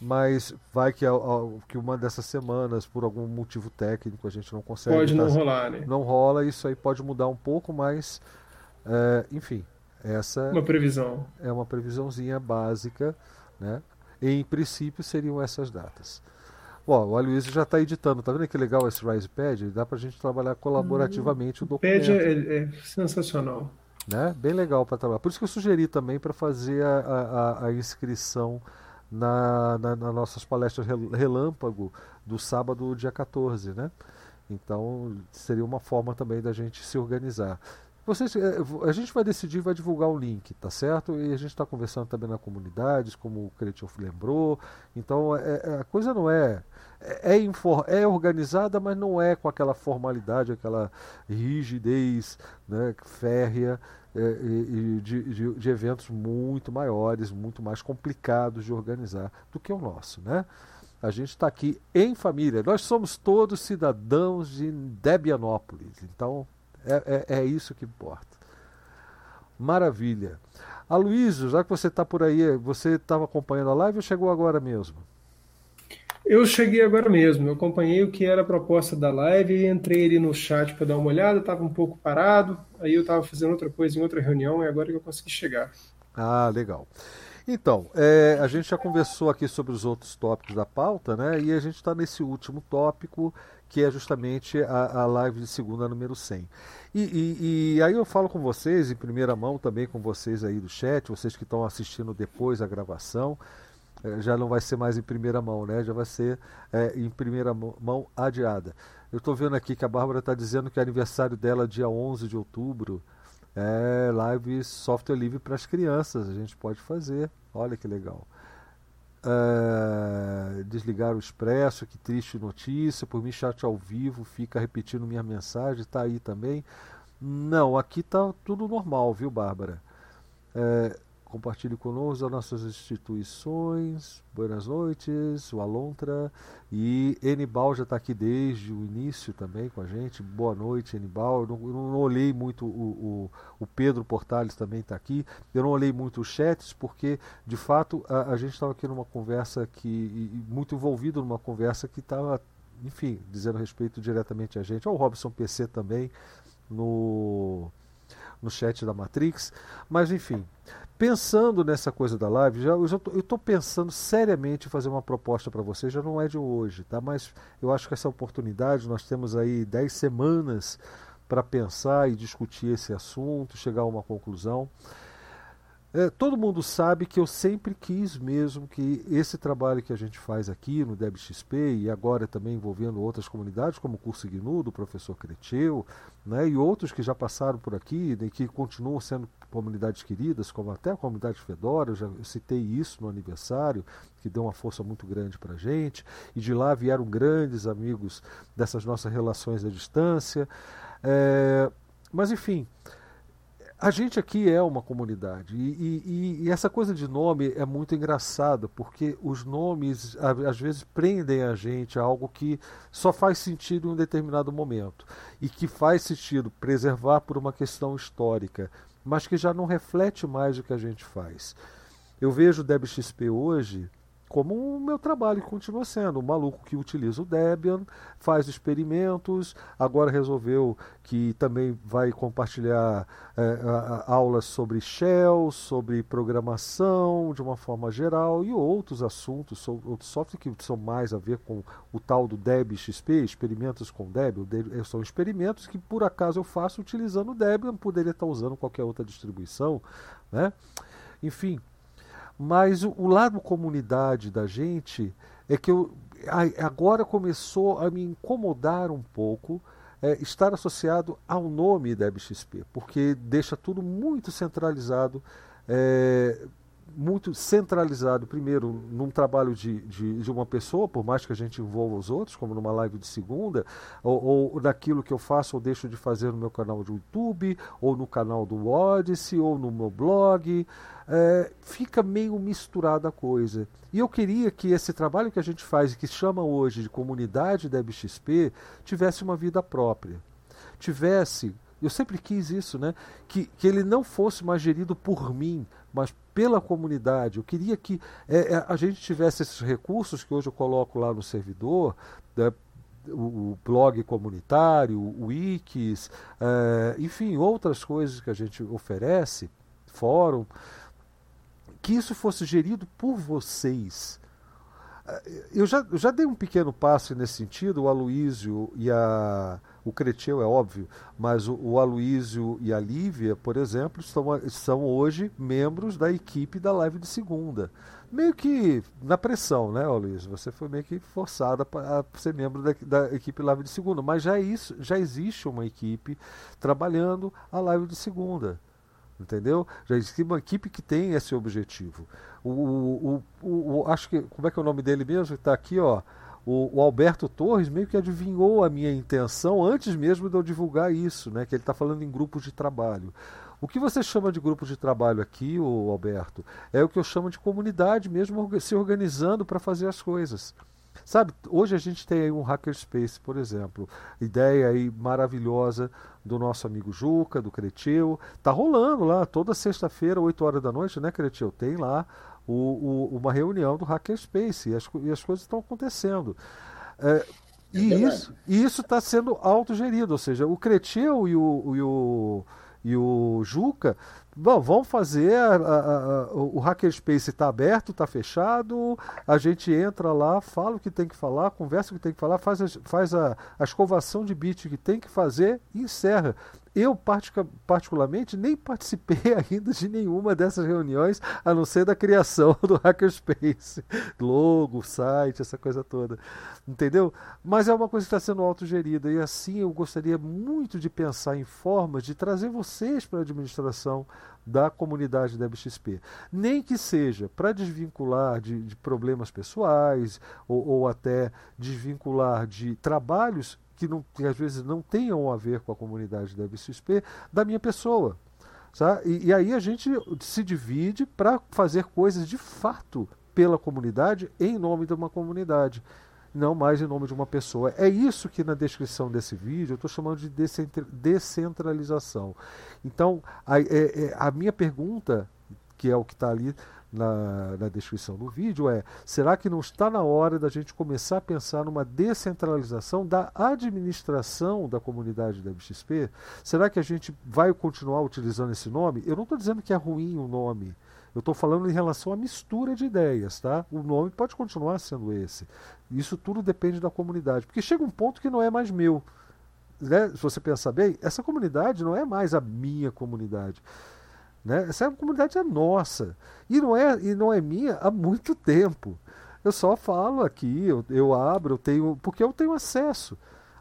mas vai que, que uma dessas semanas, por algum motivo técnico, a gente não consegue. Pode não rolar, né? Não rola, isso aí pode mudar um pouco, mas é, enfim, essa. Uma previsão. É uma previsãozinha básica, né? Em princípio seriam essas datas. Bom, o Aloysio já está editando, tá vendo que legal esse RisePad? Dá para a gente trabalhar colaborativamente hum, o documento. O Pad é, é sensacional. Né? Bem legal para trabalhar. Por isso que eu sugeri também para fazer a, a, a inscrição na, na, nas nossas palestras relâmpago do sábado, dia 14, né? Então seria uma forma também da gente se organizar. Vocês, eh, a gente vai decidir, vai divulgar o link, tá certo? E a gente está conversando também na comunidade, como o Kretioff lembrou. Então é, é, a coisa não é é, é, é, organizada, mas não é com aquela formalidade, aquela rigidez né, férrea é, e, de, de, de, eventos muito maiores, muito mais complicados de organizar do que o nosso. Né? A gente está aqui em família, nós somos todos cidadãos de Debianópolis, então é, é, é isso que importa. Maravilha. Aloysio, já que você está por aí, você estava acompanhando a live ou chegou agora mesmo? Eu cheguei agora mesmo, eu acompanhei o que era a proposta da live, entrei ali no chat para dar uma olhada, estava um pouco parado, aí eu estava fazendo outra coisa em outra reunião e agora que eu consegui chegar. Ah, legal. Então, é, a gente já conversou aqui sobre os outros tópicos da pauta, né? E a gente está nesse último tópico, que é justamente a, a live de segunda número 100. E, e, e, aí eu falo com vocês, em primeira mão também com vocês aí do chat, vocês que estão assistindo depois a gravação. É, já não vai ser mais em primeira mão, né? Já vai ser é, em primeira mão adiada. Eu estou vendo aqui que a Bárbara está dizendo que é aniversário dela dia 11 de outubro. É live software livre para as crianças. A gente pode fazer. Olha que legal. É, desligar o expresso, que triste notícia. Por mim, chat ao vivo, fica repetindo minha mensagem. Está aí também. Não, aqui está tudo normal, viu, Bárbara? É, Compartilhe conosco as nossas instituições. Boas noites, o Alontra. E Enibal já está aqui desde o início também com a gente. Boa noite, Enibal. Eu não, eu não olhei muito o, o, o, Pedro Portales também está aqui. Eu não olhei muito os chats porque, de fato, a, a gente estava aqui numa conversa que. muito envolvido numa conversa que estava, enfim, dizendo respeito diretamente a gente. Ao Robson PC também no no chat da Matrix. Mas enfim, pensando nessa coisa da live, já, eu estou pensando seriamente em fazer uma proposta para vocês, já não é de hoje, tá? Mas eu acho que essa oportunidade, nós temos aí 10 semanas para pensar e discutir esse assunto, chegar a uma conclusão. É, todo mundo sabe que eu sempre quis mesmo que esse trabalho que a gente faz aqui no DebXP e agora também envolvendo outras comunidades, como o Curso GNU do professor Creteu, né, e outros que já passaram por aqui e que continuam sendo comunidades queridas, como até a comunidade Fedora, eu já citei isso no aniversário, que deu uma força muito grande para a gente, e de lá vieram grandes amigos dessas nossas relações à distância. É, mas enfim, a gente aqui é uma comunidade e, e, e, essa coisa de nome é muito engraçada porque os nomes às vezes prendem a gente a algo que só faz sentido em um determinado momento e que faz sentido preservar por uma questão histórica, mas que já não reflete mais o que a gente faz. Eu vejo o DebXP hoje como o meu trabalho continua sendo. Um maluco que utiliza o Debian, faz experimentos, agora resolveu que também vai compartilhar é, aulas sobre Shell, sobre programação de uma forma geral e outros assuntos, outros softwares que são mais a ver com o tal do Deb XP, experimentos com Debian. São experimentos que por acaso eu faço utilizando o Debian, poderia estar usando qualquer outra distribuição, né? enfim. Mas o, o lado comunidade da gente é que eu, agora começou a me incomodar um pouco é, estar associado ao nome da BXP, porque deixa tudo muito centralizado. É, muito centralizado, primeiro, num trabalho de, de, de, uma pessoa, por mais que a gente envolva os outros, como numa live de segunda, ou, ou naquilo que eu faço ou deixo de fazer no meu canal de YouTube, ou no canal do Odyssey, ou no meu blog. É, fica meio misturada a coisa. E eu queria que esse trabalho que a gente faz, que chama hoje de comunidade da tivesse uma vida própria. Tivesse eu sempre quis isso, né? Que, que ele não fosse mais gerido por mim, mas pela comunidade. Eu queria que é, é, a gente tivesse esses recursos que hoje eu coloco lá no servidor, né, o, o, blog comunitário, o Wikis, é, enfim, outras coisas que a gente oferece, fórum, que isso fosse gerido por vocês. É, eu já, eu já dei um pequeno passo nesse sentido, o Aloísio e a o Creteu é óbvio, mas o, o Aloísio e a Lívia, por exemplo, estão, são hoje membros da equipe da live de segunda. Meio que na pressão, né, Aloísio? Você foi meio que forçada para ser membro da, da, equipe live de segunda, mas já, isso, já existe uma equipe trabalhando a live de segunda. Entendeu? Já existe uma equipe que tem esse objetivo. O, o, o, o acho que. Como é que é o nome dele mesmo? Está aqui, ó o, o, Alberto Torres meio que adivinhou a minha intenção antes mesmo de eu divulgar isso, né? Que ele está falando em grupos de trabalho. O que você chama de grupo de trabalho aqui, o Alberto, é o que eu chamo de comunidade mesmo se organizando para fazer as coisas. Sabe, hoje a gente tem aí um hackerspace, por exemplo, ideia aí maravilhosa do nosso amigo Juca, do Creteu, tá rolando lá toda sexta-feira, 8 horas da noite, né, Creteu? Tem lá o, o, uma reunião do Hackerspace e as, e as coisas estão acontecendo. É, é e, isso, e isso está sendo autogerido, ou seja, o Creteu e o, e o, e o Juca Bom, vamos fazer. A, a, a, o Hackerspace está aberto, está fechado. A gente entra lá, fala o que tem que falar, conversa o que tem que falar, faz, a, faz a escovação de bit que tem que fazer e encerra. Eu, particularmente, nem participei ainda de nenhuma dessas reuniões, a não ser da criação do Hackerspace. Logo, site, essa coisa toda. Entendeu? Mas é uma coisa que está sendo autogerida. E assim eu gostaria muito de pensar em formas de trazer vocês para a administração da comunidade da BXP. Nem que seja para desvincular de, de, problemas pessoais ou, ou até desvincular de trabalhos que, não, que às vezes não tenham a ver com a comunidade da BXP, da minha pessoa. E, e aí a gente se divide para fazer coisas de fato pela comunidade, em nome de uma comunidade não mais em nome de uma pessoa. É isso que na descrição desse vídeo eu estou chamando de descentralização. Então, a, é, é, a minha pergunta, que é o que está ali na, na, descrição do vídeo é: será que não está na hora da gente começar a pensar numa descentralização da administração da comunidade da BXP? Será que a gente vai continuar utilizando esse nome? Eu não estou dizendo que é ruim o nome. Eu estou falando em relação à mistura de ideias, tá? O nome pode continuar sendo esse. Isso tudo depende da comunidade, porque chega um ponto que não é mais meu. Né? Se você pensar bem, essa comunidade não é mais a minha comunidade. Né? Essa comunidade é nossa. E não é, e não é minha há muito tempo. Eu só falo aqui, eu, eu abro, eu tenho. Porque eu tenho acesso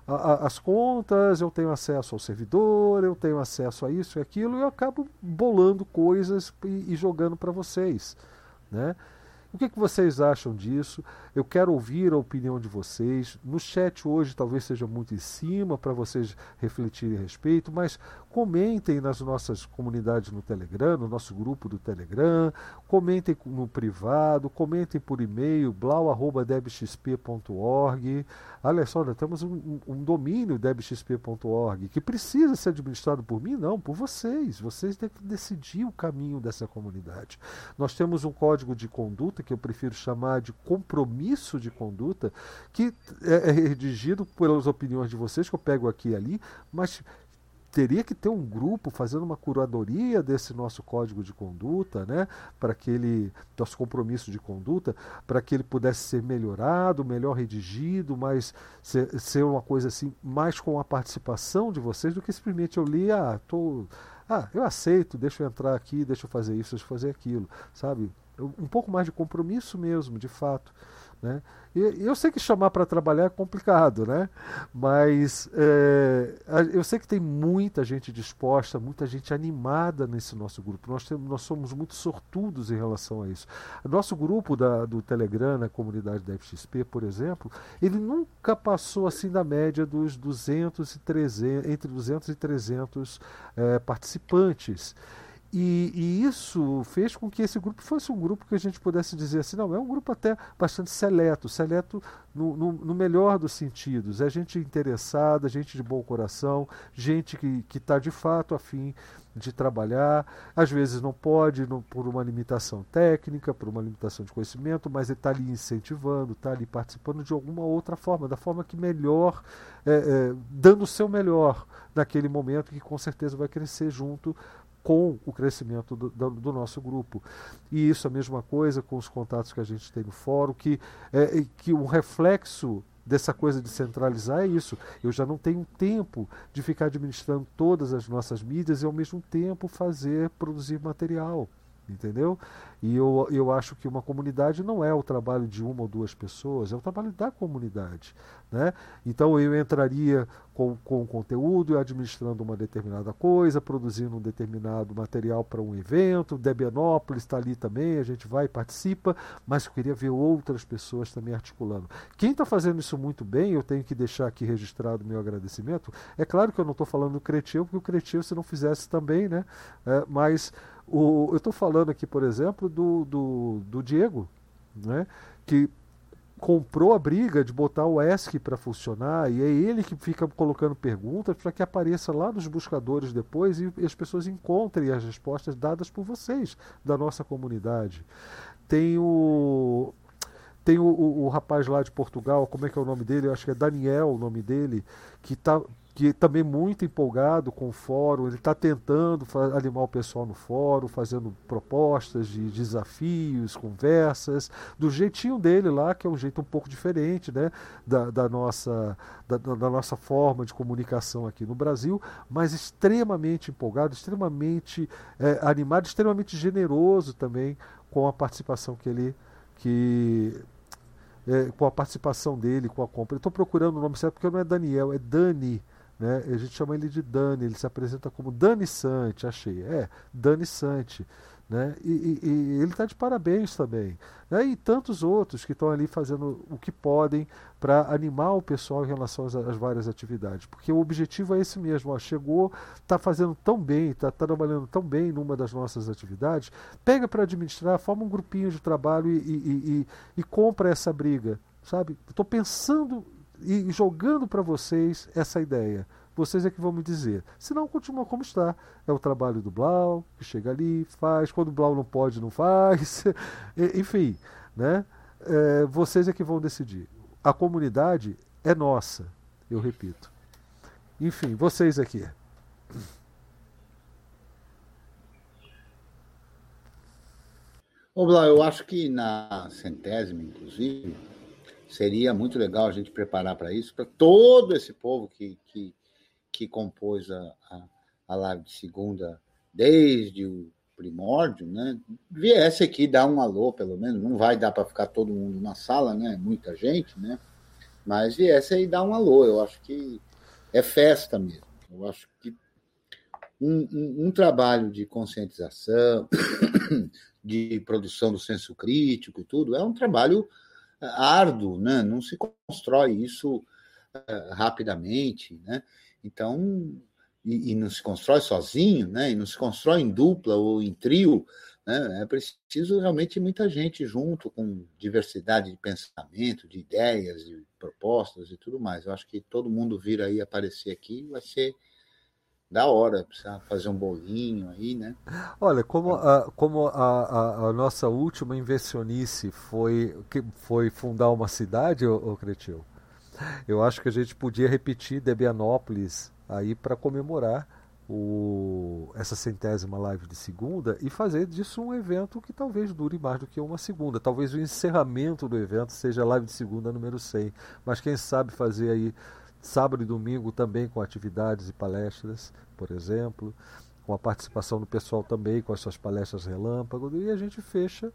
às contas, eu tenho acesso ao servidor, eu tenho acesso a isso e aquilo, e eu acabo bolando coisas e, e jogando para vocês. Né? O que, que vocês acham disso? Eu quero ouvir a opinião de vocês. No chat hoje talvez seja muito em cima para vocês refletirem a respeito, mas comentem nas nossas comunidades no Telegram, no nosso grupo do Telegram, comentem no privado, comentem por e-mail, blau.debxp.org. Olha só, nós temos um, um domínio debxp.org que precisa ser administrado por mim? Não, por vocês. Vocês têm que decidir o caminho dessa comunidade. Nós temos um código de conduta que eu prefiro chamar de compromisso de conduta, que é, é redigido pelas opiniões de vocês, que eu pego aqui e ali, mas teria que ter um grupo fazendo uma curadoria desse nosso código de conduta, né, para que ele, nosso compromisso de conduta, para que ele pudesse ser melhorado, melhor redigido, mas ser, ser, uma coisa assim, mais com a participação de vocês do que simplesmente eu li, ah, tô Ah, eu aceito, deixa eu entrar aqui, deixa eu fazer isso, deixa eu fazer aquilo, sabe? Um pouco mais de compromisso mesmo, de fato. Né? E eu sei que chamar para trabalhar é complicado, né? mas é, eu sei que tem muita gente disposta, muita gente animada nesse nosso grupo. Nós, temos, nós somos muito sortudos em relação a isso. Nosso grupo da, do Telegram, na comunidade da FXP, por exemplo, ele nunca passou assim da média dos 200 e 300, entre 200 e 300 é, participantes. E, e, isso fez com que esse grupo fosse um grupo que a gente pudesse dizer assim, não, é um grupo até bastante seleto, seleto no, no, no melhor dos sentidos. É gente interessada, gente de bom coração, gente que está de fato afim de trabalhar. Às vezes não pode, não, por uma limitação técnica, por uma limitação de conhecimento, mas ele está ali incentivando, está ali participando de alguma outra forma, da forma que melhor, é, é, dando o seu melhor naquele momento, que com certeza vai crescer junto com o crescimento do, do, nosso grupo. E isso é a mesma coisa com os contatos que a gente tem no fórum, que, é, que um reflexo dessa coisa de centralizar é isso. Eu já não tenho tempo de ficar administrando todas as nossas mídias e ao mesmo tempo fazer, produzir material entendeu? E eu, eu acho que uma comunidade não é o trabalho de uma ou duas pessoas, é o trabalho da comunidade. Né? Então eu entraria com, com conteúdo, administrando uma determinada coisa, produzindo um determinado material para um evento, Debianópolis está ali também, a gente vai e participa, mas eu queria ver outras pessoas também articulando. Quem está fazendo isso muito bem, eu tenho que deixar aqui registrado meu agradecimento. É claro que eu não estou falando do Cretil, porque o Cretil se não fizesse também, né? É, mas o, eu estou falando aqui, por exemplo, do, do, do Diego, né, que comprou a briga de botar o ESC para funcionar e é ele que fica colocando perguntas para que apareça lá nos buscadores depois e, e as pessoas encontrem as respostas dadas por vocês da nossa comunidade. Tem o tem o, o, o, rapaz lá de Portugal, como é que é o nome dele? Eu acho que é Daniel o nome dele, que está que também muito empolgado com o fórum, ele está tentando animar o pessoal no fórum, fazendo propostas de desafios, conversas, do jeitinho dele lá, que é um jeito um pouco diferente né, da, da nossa, da, da, nossa forma de comunicação aqui no Brasil, mas extremamente empolgado, extremamente é, animado, extremamente generoso também com a participação que ele. Que, é, com a participação dele, com a compra. Estou procurando o nome certo porque não é Daniel, é Dani. Né? A gente chama ele de Dani, ele se apresenta como Dani Sante, achei. É, Dani Sante. Né? E, e, e ele está de parabéns também. Né? E tantos outros que estão ali fazendo o que podem para animar o pessoal em relação às, às, várias atividades. Porque o objetivo é esse mesmo: ó, chegou, está fazendo tão bem, está tá trabalhando tão bem numa das nossas atividades, pega para administrar, forma um grupinho de trabalho e, e, compra essa briga. Sabe? Estou pensando e jogando para vocês essa ideia. Vocês é que vão me dizer. Se não, continua como está. É o trabalho do Blau, que chega ali, faz. Quando o Blau não pode, não faz. Enfim, né? É, vocês é que vão decidir. A comunidade é nossa, eu repito. Enfim, vocês aqui. Ô, Blau, eu acho que na centésima, inclusive, seria muito legal a gente preparar para isso, para todo esse povo que, que, que compôs a, a, a live de segunda desde o primórdio, né? Viesse aqui dar um alô, pelo menos. Não vai dar para ficar todo mundo na sala, né? Muita gente, né? Mas viesse aí dar um alô. Eu acho que é festa mesmo. Eu acho que um, um, um trabalho de conscientização, de produção do senso crítico e tudo, é um trabalho árduo, né? Não se constrói isso uh, rapidamente, né? Então, e, e, não se constrói sozinho, né? E não se constrói em dupla ou em trio, né? É preciso realmente muita gente junto, com diversidade de pensamento, de ideias, de propostas e tudo mais. Eu acho que todo mundo vir aí aparecer aqui vai ser da hora, precisa fazer um bolinho aí, né? Olha, como a, como a, a, a nossa última invencionice foi, que foi fundar uma cidade, ô, ô Cretil, eu acho que a gente podia repetir Debianópolis aí para comemorar o, essa centésima live de segunda e fazer disso um evento que talvez dure mais do que uma segunda. Talvez o encerramento do evento seja a live de segunda número 100, mas quem sabe fazer aí sábado e domingo também com atividades e palestras, por exemplo, com a participação do pessoal também, com as suas palestras relâmpago, e a gente fecha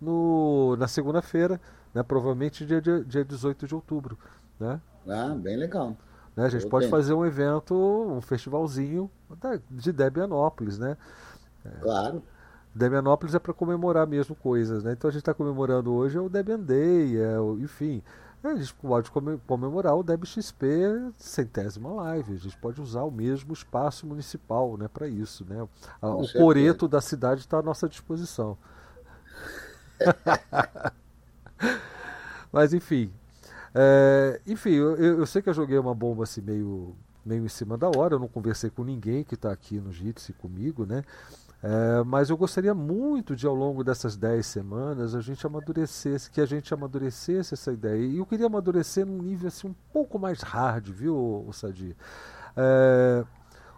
no, na segunda-feira, né, provavelmente dia, dia, dia 18 de outubro. Né? Ah, bem legal. Né, a gente Eu pode tenho. fazer um evento, um festivalzinho de Debianópolis, né? Claro. Debianópolis é para comemorar mesmo coisas, né? Então a gente está comemorando hoje é o Debian Day, é o, enfim. A gente pode comemorar o DebXP centésima live. A gente pode usar o mesmo espaço municipal né, para isso. Né? o certeza. coreto da cidade está à nossa disposição. Mas enfim. É, enfim, eu, eu, sei que eu joguei uma bomba assim meio, meio em cima da hora. Eu não conversei com ninguém que está aqui no Jitsi comigo, né? É, mas eu gostaria muito de, ao longo dessas 10 semanas, a gente amadurecesse, que a gente amadurecesse essa ideia. E eu queria amadurecer num nível assim, um pouco mais hard, viu, Sadi? É,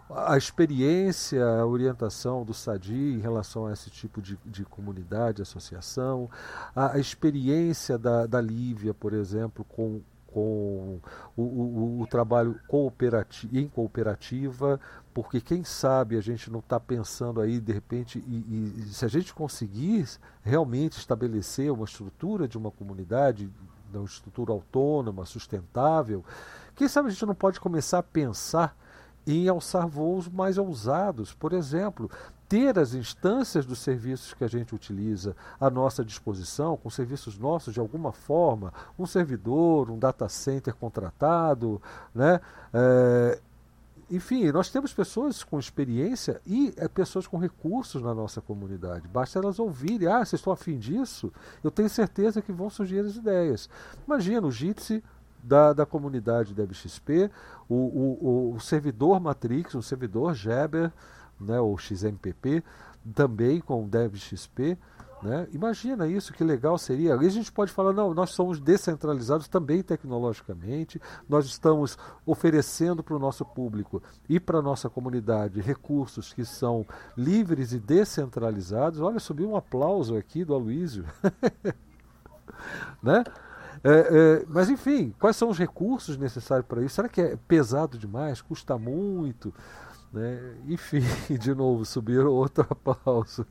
a experiência, a orientação do SADI em relação a esse tipo de, de comunidade, associação, a, a experiência da, da Lívia, por exemplo, com, com o, o, o trabalho cooperativo, em cooperativa, porque quem sabe a gente não está pensando aí de repente e, e, se a gente conseguir realmente estabelecer uma estrutura de uma comunidade, uma estrutura autônoma, sustentável, quem sabe a gente não pode começar a pensar em alçar voos mais ousados, por exemplo, ter as instâncias dos serviços que a gente utiliza à nossa disposição, com serviços nossos de alguma forma, um servidor, um data center contratado, né? É, enfim, nós temos pessoas com experiência e é, pessoas com recursos na nossa comunidade. Basta elas ouvirem, ah, vocês estão afim disso? Eu tenho certeza que vão surgir as ideias. Imagina o Jitsi da, da comunidade da XP, o, o, o servidor Matrix, o servidor Geber, né, ou XMPP, também com o DevXP. Né? Imagina isso, que legal seria. Aí a gente pode falar, não, nós somos descentralizados também tecnologicamente, nós estamos oferecendo para o nosso público e para a nossa comunidade recursos que são livres e descentralizados. Olha, subiu um aplauso aqui do Aloísio. né? É, é, mas enfim, quais são os recursos necessários para isso? Será que é pesado demais? Custa muito? Né? Enfim, de novo, subiram outro aplauso.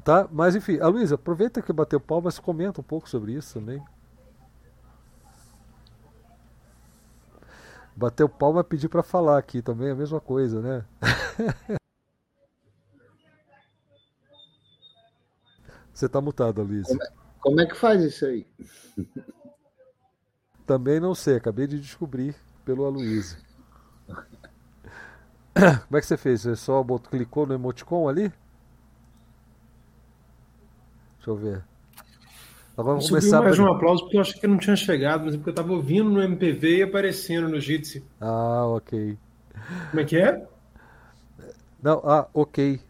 Tá? Mas enfim, a Luísa, aproveita que bateu pau, mas comenta um pouco sobre isso também. Bateu pau, mas pedir para falar aqui também é a mesma coisa, né? Você tá mutado, Luísa. Como, é, como é que faz isso aí? Também não sei, acabei de descobrir pelo Aloysio. Como é que você fez? Você só clicou no emoticon ali? Deixa eu ver. Agora vamos começar. mais pra... um aplauso porque eu achei que não tinha chegado, mas é porque eu estava ouvindo no MPV e aparecendo no Jitsi. Ah, ok. Como é que é? Não, ah, ok.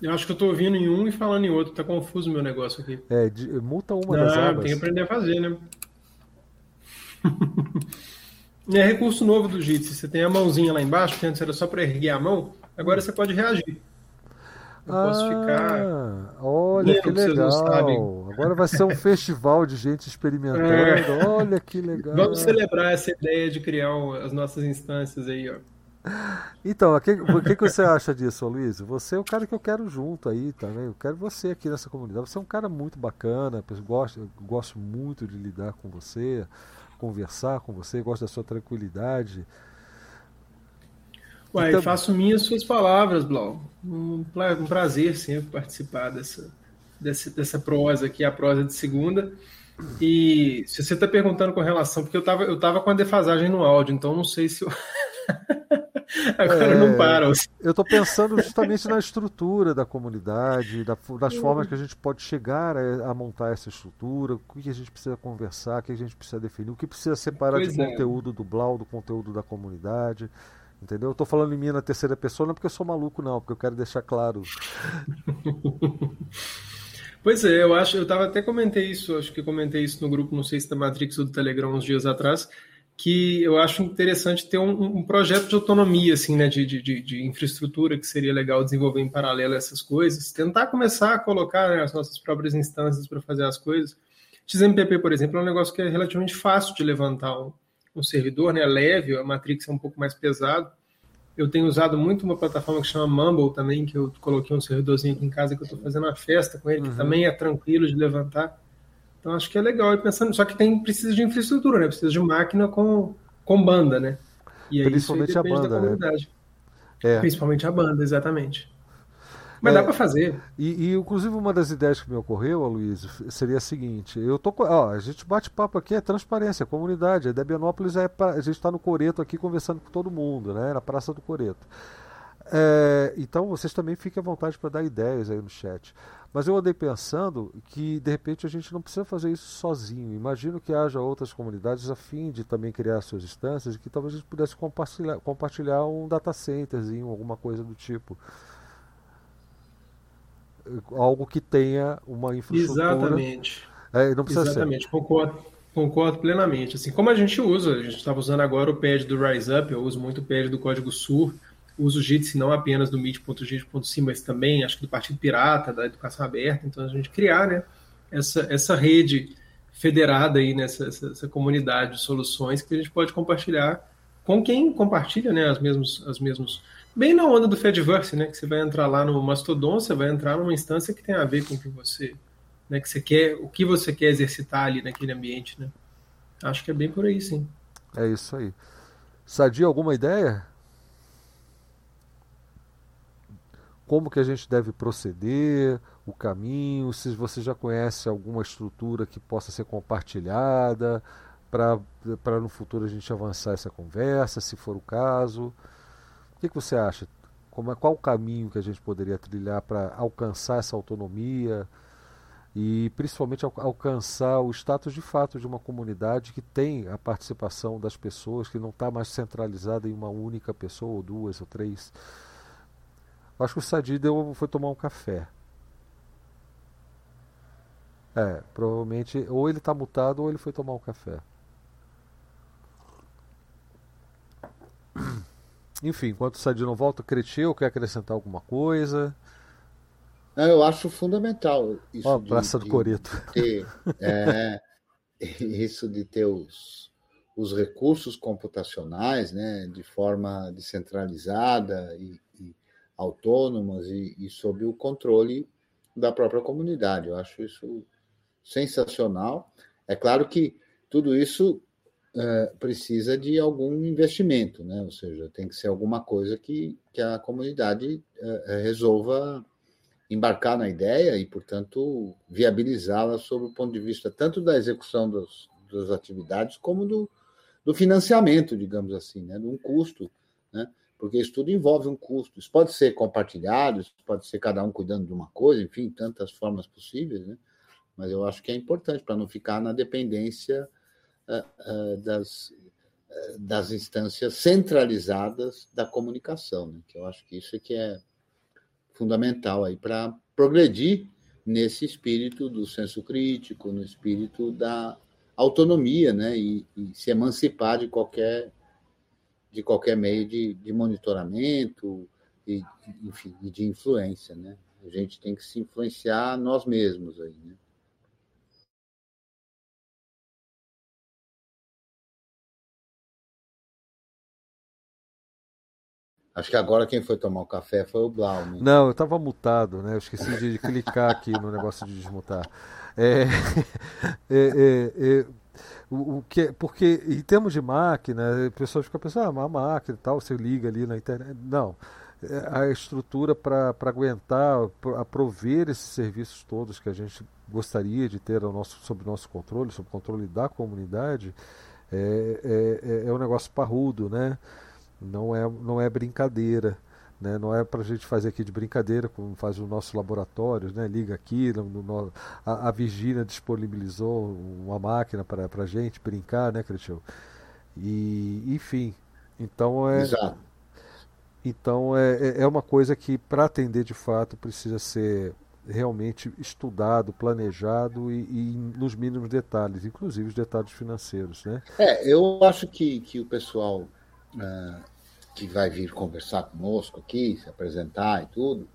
Eu acho que eu estou ouvindo em um e falando em outro. Tá confuso o meu negócio aqui. É, de, multa uma ah, das abas. Tem que aprender a fazer, né? É recurso novo do Jitsi. Você tem a mãozinha lá embaixo, que antes era só para erguer a mão, agora você pode reagir. Eu ah, posso ficar. Olha que legal. Agora vai ser um festival de gente experimentando. É. Olha que legal. Vamos celebrar essa ideia de criar as nossas instâncias aí, ó. Então, o que, que, você acha disso, Luiz? Você é o cara que eu quero junto aí também. Eu quero você aqui nessa comunidade. Você é um cara muito bacana. Eu gosto, eu gosto muito de lidar com você conversar com você, gosto da sua tranquilidade. Ué, então... faço minhas suas palavras, Blau. Um, prazer sempre participar dessa, dessa, dessa prosa aqui, a prosa de segunda. E se você está perguntando com relação, porque eu estava eu tava com a defasagem no áudio, então não sei se eu. Agora é, não para. Eu estou pensando justamente na estrutura da comunidade, da, das formas que a gente pode chegar a, a, montar essa estrutura, o que a gente precisa conversar, o que a gente precisa definir, o que precisa separar pois de é. conteúdo do Blau, do conteúdo da comunidade. Entendeu? Eu tô falando em mim na terceira pessoa, não porque eu sou maluco, não, porque eu quero deixar claro. Pois é, eu acho, eu tava até comentei isso, acho que comentei isso no grupo, não sei se da Matrix ou do Telegram uns dias atrás, que eu acho interessante ter um, um projeto de autonomia, assim, né, de, de, de, infraestrutura que seria legal desenvolver em paralelo essas coisas, tentar começar a colocar né, as nossas próprias instâncias para fazer as coisas. XMPP, por exemplo, é um negócio que é relativamente fácil de levantar um, servidor, né, leve, a Matrix é um pouco mais pesado. Eu tenho usado muito uma plataforma que chama Mumble também, que eu coloquei um servidorzinho aqui em casa que eu estou fazendo uma festa com ele, uhum. que também é tranquilo de levantar. Então acho que é legal. E pensando, só que tem precisa de infraestrutura, né? Precisa de máquina com, com banda, né? E aí, Principalmente a banda, né? É. Principalmente a banda, exatamente. Mas é, dá para fazer. E, e, inclusive, uma das ideias que me ocorreu, Aloysio, seria a seguinte: eu tô, ó, a gente bate papo aqui, é transparência, é comunidade. A Debianópolis é pra, a gente está no Coreto aqui conversando com todo mundo, né? Na Praça do Coreto. É, então vocês também fiquem à vontade para dar ideias aí no chat. Mas eu andei pensando que de repente a gente não precisa fazer isso sozinho. Imagino que haja outras comunidades a fim de também criar suas instâncias e que talvez a gente pudesse compartilhar, compartilhar um data centerzinho, alguma coisa do tipo algo que tenha uma infraestrutura. Exatamente. É, não precisa Exatamente, ser. Concordo, concordo plenamente. Assim como a gente usa, a gente estava usando agora o pad do RiseUp, eu uso muito o pad do Código Sur, uso o Jitsi não apenas do Meet.git.sim, mas também acho que do Partido Pirata, da Educação Aberta, então a gente criar né, essa, essa rede federada aí nessa essa, essa comunidade de soluções que a gente pode compartilhar com quem compartilha né, as mesmos, as mesmos bem na onda do Fediverse, né? Que você vai entrar lá no Mastodon, você vai entrar numa instância que tem a ver com o que você, né? Que você quer, o que você quer exercitar ali naquele ambiente, né? Acho que é bem por aí, sim. É isso aí. Sadia, alguma ideia? Como que a gente deve proceder, o caminho, se você já conhece alguma estrutura que possa ser compartilhada para no futuro a gente avançar essa conversa, se for o caso. O que, que você acha? Como é, qual o caminho que a gente poderia trilhar para alcançar essa autonomia e principalmente al alcançar o status de fato de uma comunidade que tem a participação das pessoas, que não está mais centralizada em uma única pessoa, ou duas, ou três. Acho que o Sadi deu, foi tomar um café. É, provavelmente ou ele está mutado ou ele foi tomar um café. Enfim, enquanto o Sadi não volta, Cretil quer acrescentar alguma coisa? Eu acho fundamental isso. Ó, a Praça de, do Coreto. Ter, é, isso de ter os, os recursos computacionais né, de forma descentralizada e, e autônomas e, e sob o controle da própria comunidade. Eu acho isso sensacional. É claro que tudo isso é, precisa de algum investimento, né? ou seja, tem que ser alguma coisa que, que a comunidade é, resolva embarcar na ideia e, portanto, viabilizá-la sob o ponto de vista tanto da execução dos, das atividades como do, do financiamento, digamos assim, né? de um custo, né? porque isso tudo envolve um custo. Isso pode ser compartilhado, isso pode ser cada um cuidando de uma coisa, enfim, tantas formas possíveis, né? mas eu acho que é importante para não ficar na dependência eh, eh, das, eh, das instâncias centralizadas da comunicação, né? que eu acho que isso é que é fundamental aí para progredir nesse espírito do senso crítico, no espírito da autonomia, né, e, e se emancipar de qualquer de qualquer meio de, de monitoramento e, enfim, de influência, né? A gente tem que se influenciar nós mesmos aí, né? Acho que agora quem foi tomar o café foi o Blau. Né? Não, eu estava mutado, né? Eu esqueci de clicar aqui no negócio de desmutar. É, é, é, é, o, o, que, porque em termos de máquina, a pessoa fica pensando, ah, uma máquina e tal, você liga ali na internet. Não. É, a estrutura para aguentar, a prover esses serviços todos que a gente gostaria de ter ao nosso, sob nosso controle, sob o controle da comunidade, é, é, é um negócio parrudo, né? Não é, não é brincadeira. Né? Não é para a gente fazer aqui de brincadeira, como faz os nossos laboratórios, né? liga aqui, no, no, a, a Virgínia disponibilizou uma máquina para a gente brincar, né, Cretil? E, enfim, então é. Exato. Então é, é, é uma coisa que, para atender de fato, precisa ser realmente estudado, planejado e, e, nos mínimos detalhes, inclusive os detalhes financeiros. Né? É, eu acho que, que o pessoal uh, que vai vir conversar conosco aqui, se apresentar e tudo,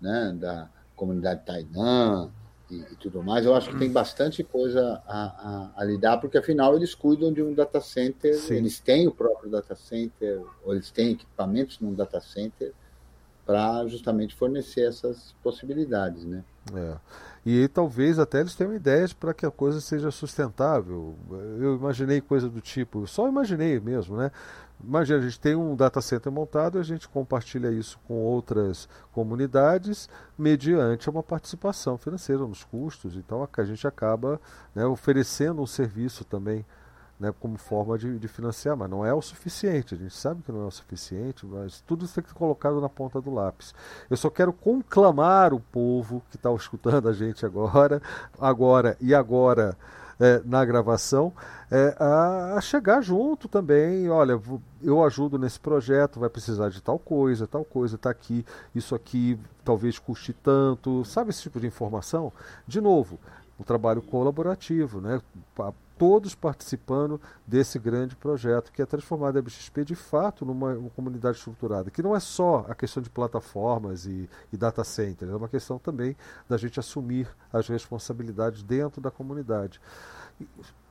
né, da comunidade Tainan, e, e, tudo mais, eu acho que tem bastante coisa a, a, a, lidar, porque afinal eles cuidam de um data center, Sim. eles têm o próprio data center, ou eles têm equipamentos num data center para justamente fornecer essas possibilidades, né? É. E talvez até eles tenham ideias para que a coisa seja sustentável. Eu imaginei coisa do tipo, só imaginei mesmo, né? Imagina, a gente tem um data center montado, a gente compartilha isso com outras comunidades mediante uma participação financeira nos custos. Então a gente acaba né, oferecendo um serviço também né, como forma de, de, financiar, mas não é o suficiente. A gente sabe que não é o suficiente, mas tudo isso tem que ser colocado na ponta do lápis. Eu só quero conclamar o povo que está escutando a gente agora, agora e agora é, na gravação, é, a, a, chegar junto também. Olha, eu ajudo nesse projeto, vai precisar de tal coisa, tal coisa, está aqui, isso aqui talvez custe tanto, sabe esse tipo de informação? De novo, o trabalho colaborativo, né? Todos participando desse grande projeto, que é transformar a WXP de fato numa, uma comunidade estruturada, que não é só a questão de plataformas e, e data centers, é uma questão também da gente assumir as responsabilidades dentro da comunidade.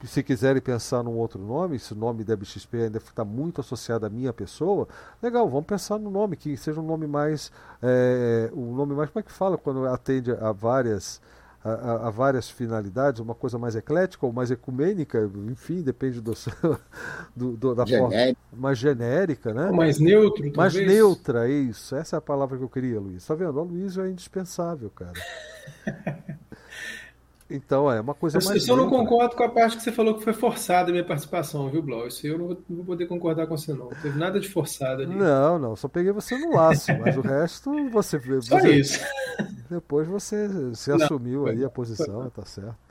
Se quiserem pensar num outro nome, se o nome WXP ainda está muito associado à minha pessoa, legal, vamos pensar no nome, que seja um nome mais. É, um nome mais, como é que fala quando atende a várias a, a, várias finalidades, uma coisa mais eclética ou mais ecumênica, enfim, depende do, do, do da forma mais genérica, né? mais neutro, Mais neutra, isso. Essa é a palavra que eu queria, Luiz. Tá vendo? O Luiz é indispensável, cara. Então, é uma coisa eu, mais. Eu só não concordo com a parte que você falou que foi forçada a minha participação, viu, Blau? Isso eu não vou, não vou, poder concordar com você, não. Não teve nada de forçado ali. Não, não. Só peguei você no laço, mas o resto você. Só você, isso. Depois você se assumiu não, aí a posição, tá certo.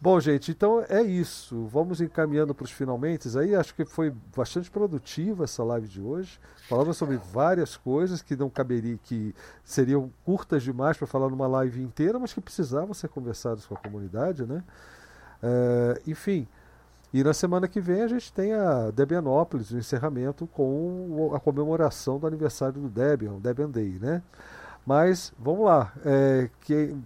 Bom, gente, então é isso. Vamos encaminhando para os finalmente. Aí acho que foi bastante produtiva essa live de hoje. Falamos sobre várias coisas que não caberia, que seriam curtas demais para falar numa live inteira, mas que precisavam ser conversadas com a comunidade, né? É, enfim. E na semana que vem a gente tem a Debianópolis, o encerramento com a comemoração do aniversário do Debian, Debian Day, né? Mas vamos lá, é, que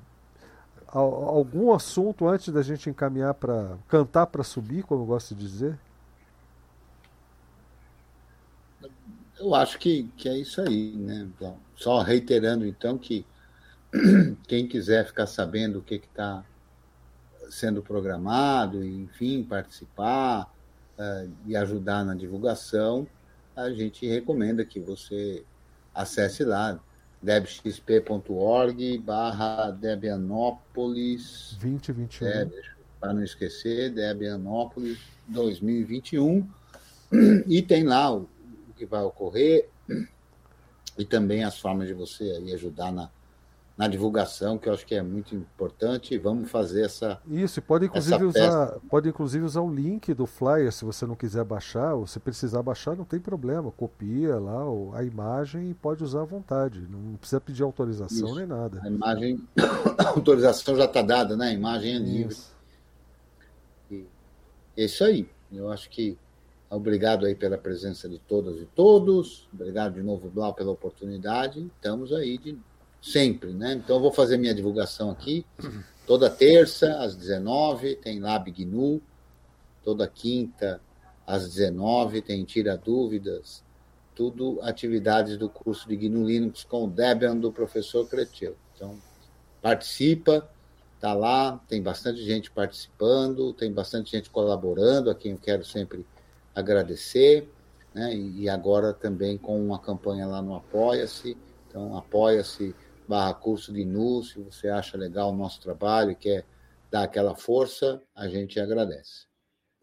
algum assunto antes da gente encaminhar para cantar para subir, como eu gosto de dizer? Eu acho que, que é isso aí, né? Só reiterando então que quem quiser ficar sabendo o que está sendo programado, enfim, participar uh, e ajudar na divulgação, a gente recomenda que você acesse lá debxp.org barra Debianópolis 2021. É, para não esquecer, Debianópolis 2021. E tem lá o, o, que vai ocorrer e também as formas de você aí ajudar na, na divulgação, que eu acho que é muito importante. Vamos fazer essa. Isso, pode inclusive, usar, pode inclusive usar o link do flyer se você não quiser baixar, ou se precisar baixar, não tem problema. Copia lá a imagem e pode usar à vontade. Não precisa pedir autorização Isso. nem nada. A imagem, a autorização já está dada, né? A imagem é livre. Isso. E é isso aí. Eu acho que obrigado aí pela presença de todas e todos. Obrigado de novo, Blau, pela oportunidade. Estamos aí de sempre, né? Então eu vou fazer minha divulgação aqui. Toda terça, às 19, tem Lab GNU. Toda quinta, às 19, tem Tira Dúvidas. Tudo atividades do curso de GNU Linux com o Debian do professor Cretil. Então, participa, tá lá, tem bastante gente participando, tem bastante gente colaborando, a quem eu quero sempre agradecer, né? E agora também com uma campanha lá no Apoia-se. Então, apoia-se barra curso de NU, se você acha legal o nosso trabalho e quer dar aquela força, a gente agradece.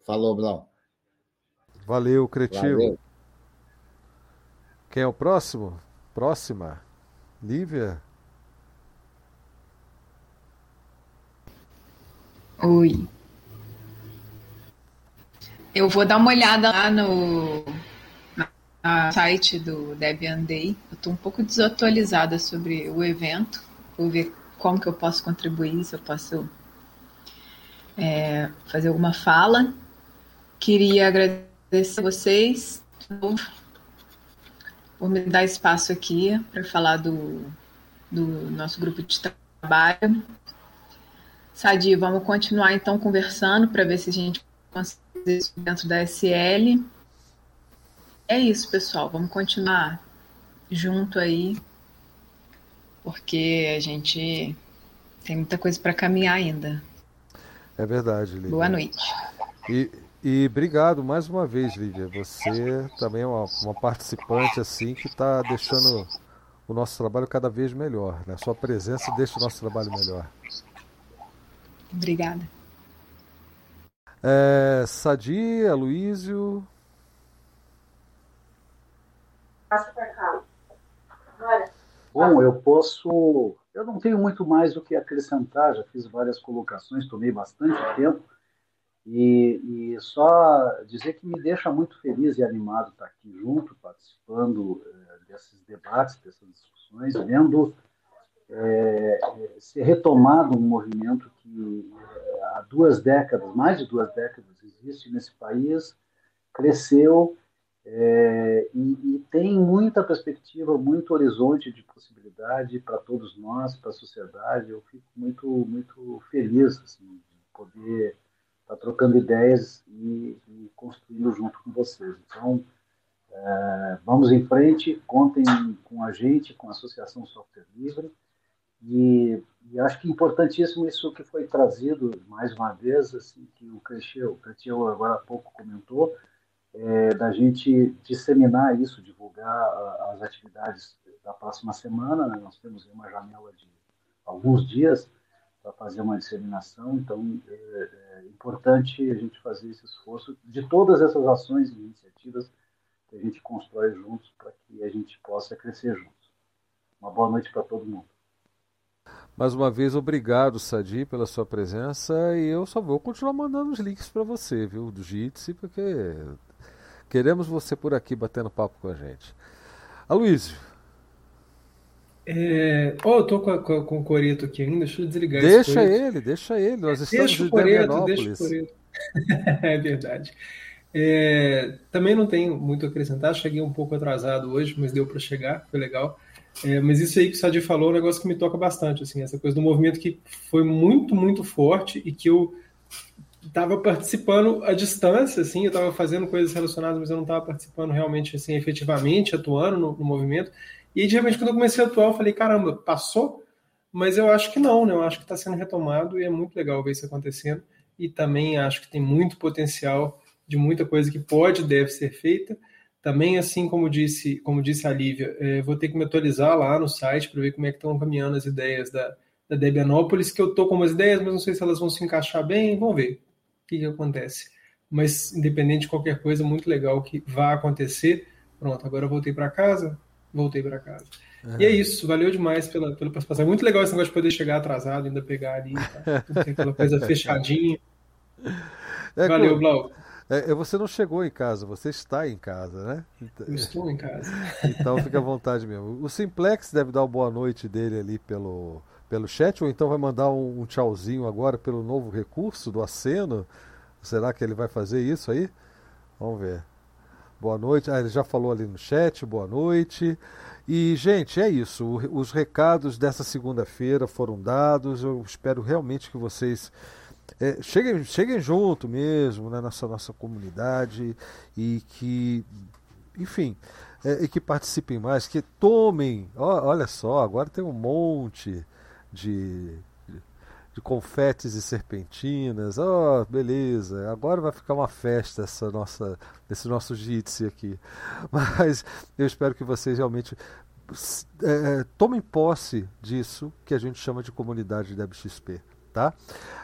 Falou, Blau. Valeu, Cretil. Valeu. Quem é o próximo? Próxima. Lívia? Oi. Eu vou dar uma olhada lá no a site do Debian Day. Eu estou um pouco desatualizada sobre o evento. Vou ver como que eu posso contribuir, se eu posso é, fazer alguma fala. Queria agradecer a vocês por me dar espaço aqui para falar do, do nosso grupo de trabalho. Sadi, vamos continuar então conversando para ver se a gente consegue isso dentro da SL. É isso, pessoal. Vamos continuar junto aí, porque a gente tem muita coisa para caminhar ainda. É verdade, Lívia. Boa noite. E, e obrigado mais uma vez, Lívia. Você também é uma, uma participante assim que está deixando o nosso trabalho cada vez melhor. Né? Sua presença deixa o nosso trabalho melhor. Obrigada. É, Sadi, Aloísio. Bom, eu posso. Eu não tenho muito mais do que acrescentar, já fiz várias colocações, tomei bastante tempo. E, e, só dizer que me deixa muito feliz e animado estar aqui junto, participando é, desses debates, dessas discussões, vendo é, ser retomado um movimento que é, há duas décadas, mais de duas décadas, existe nesse país, cresceu é, e, e, tem muita perspectiva, muito horizonte de possibilidade para todos nós, para a sociedade. Eu fico muito, muito feliz assim, de poder estar tá trocando ideias e, e, construindo junto com vocês. Então, é, vamos em frente, contem com a gente, com a Associação Software Livre. E, e, acho que é importantíssimo isso que foi trazido mais uma vez, assim, que o o agora há pouco comentou, é, da gente disseminar isso, divulgar as atividades da próxima semana. Né? Nós temos uma janela de alguns dias para fazer uma disseminação, então é, é, importante a gente fazer esse esforço de todas essas ações e iniciativas que a gente constrói juntos para que a gente possa crescer juntos. Uma boa noite para todo mundo. Mais uma vez, obrigado, Sadi, pela sua presença. E eu só vou continuar mandando os links para você, viu, do Jitsi, porque queremos você por aqui batendo papo com a gente. Aloysio, é... Oh, eu tô com, com, com, o Coreto aqui ainda, deixa eu desligar Deixa ele, deixa ele. Nós estamos deixa o Coreto, deixa o Coreto. é verdade. É... Também não tenho muito a acrescentar, cheguei um pouco atrasado hoje, mas deu para chegar, foi legal. É, mas isso aí que o Sadi falou é um negócio que me toca bastante, assim, essa coisa do movimento que foi muito, muito forte e que eu estava participando à distância, assim, eu estava fazendo coisas relacionadas, mas eu não estava participando realmente, assim, efetivamente, atuando no, no movimento. E de repente, quando eu comecei a atuar, eu falei, caramba, passou? Mas eu acho que não, né? Eu acho que está sendo retomado e é muito legal ver isso acontecendo. E também acho que tem muito potencial de muita coisa que pode e deve ser feita. Também, assim como disse, como disse a Lívia, é, vou ter que me atualizar lá no site para ver como é que estão caminhando as ideias da, da Debianópolis, que eu estou com umas ideias, mas não sei se elas vão se encaixar bem. Vamos ver que, que acontece. Mas, independente de qualquer coisa, muito legal que vá acontecer. Pronto, agora eu voltei para casa, voltei para casa. Uhum. E é isso, valeu demais pela, pela participação. Muito legal esse negócio de poder chegar atrasado, ainda pegar ali, tá? aquela coisa fechadinha. É, valeu, Blau. É, é, você não chegou em casa, você está em casa, né? Então, Eu estou em casa. Então fica à vontade mesmo. O Simplex deve dar uma boa noite dele ali pelo, pelo chat, ou então vai mandar um, um tchauzinho agora pelo novo recurso do aceno. Será que ele vai fazer isso aí? Vamos ver. Boa noite. Ah, ele já falou ali no chat, boa noite. E, gente, é isso. Os recados dessa segunda-feira foram dados. Eu espero realmente que vocês é, cheguem, cheguem junto mesmo né, nessa nossa comunidade e que, enfim, é, e que participem mais, que tomem. Ó, olha só, agora tem um monte de de confetes e serpentinas. Oh, beleza, agora vai ficar uma festa essa nossa, esse nosso jitsi aqui. Mas eu espero que vocês realmente é, tomem posse disso que a gente chama de comunidade da BXP. Tá?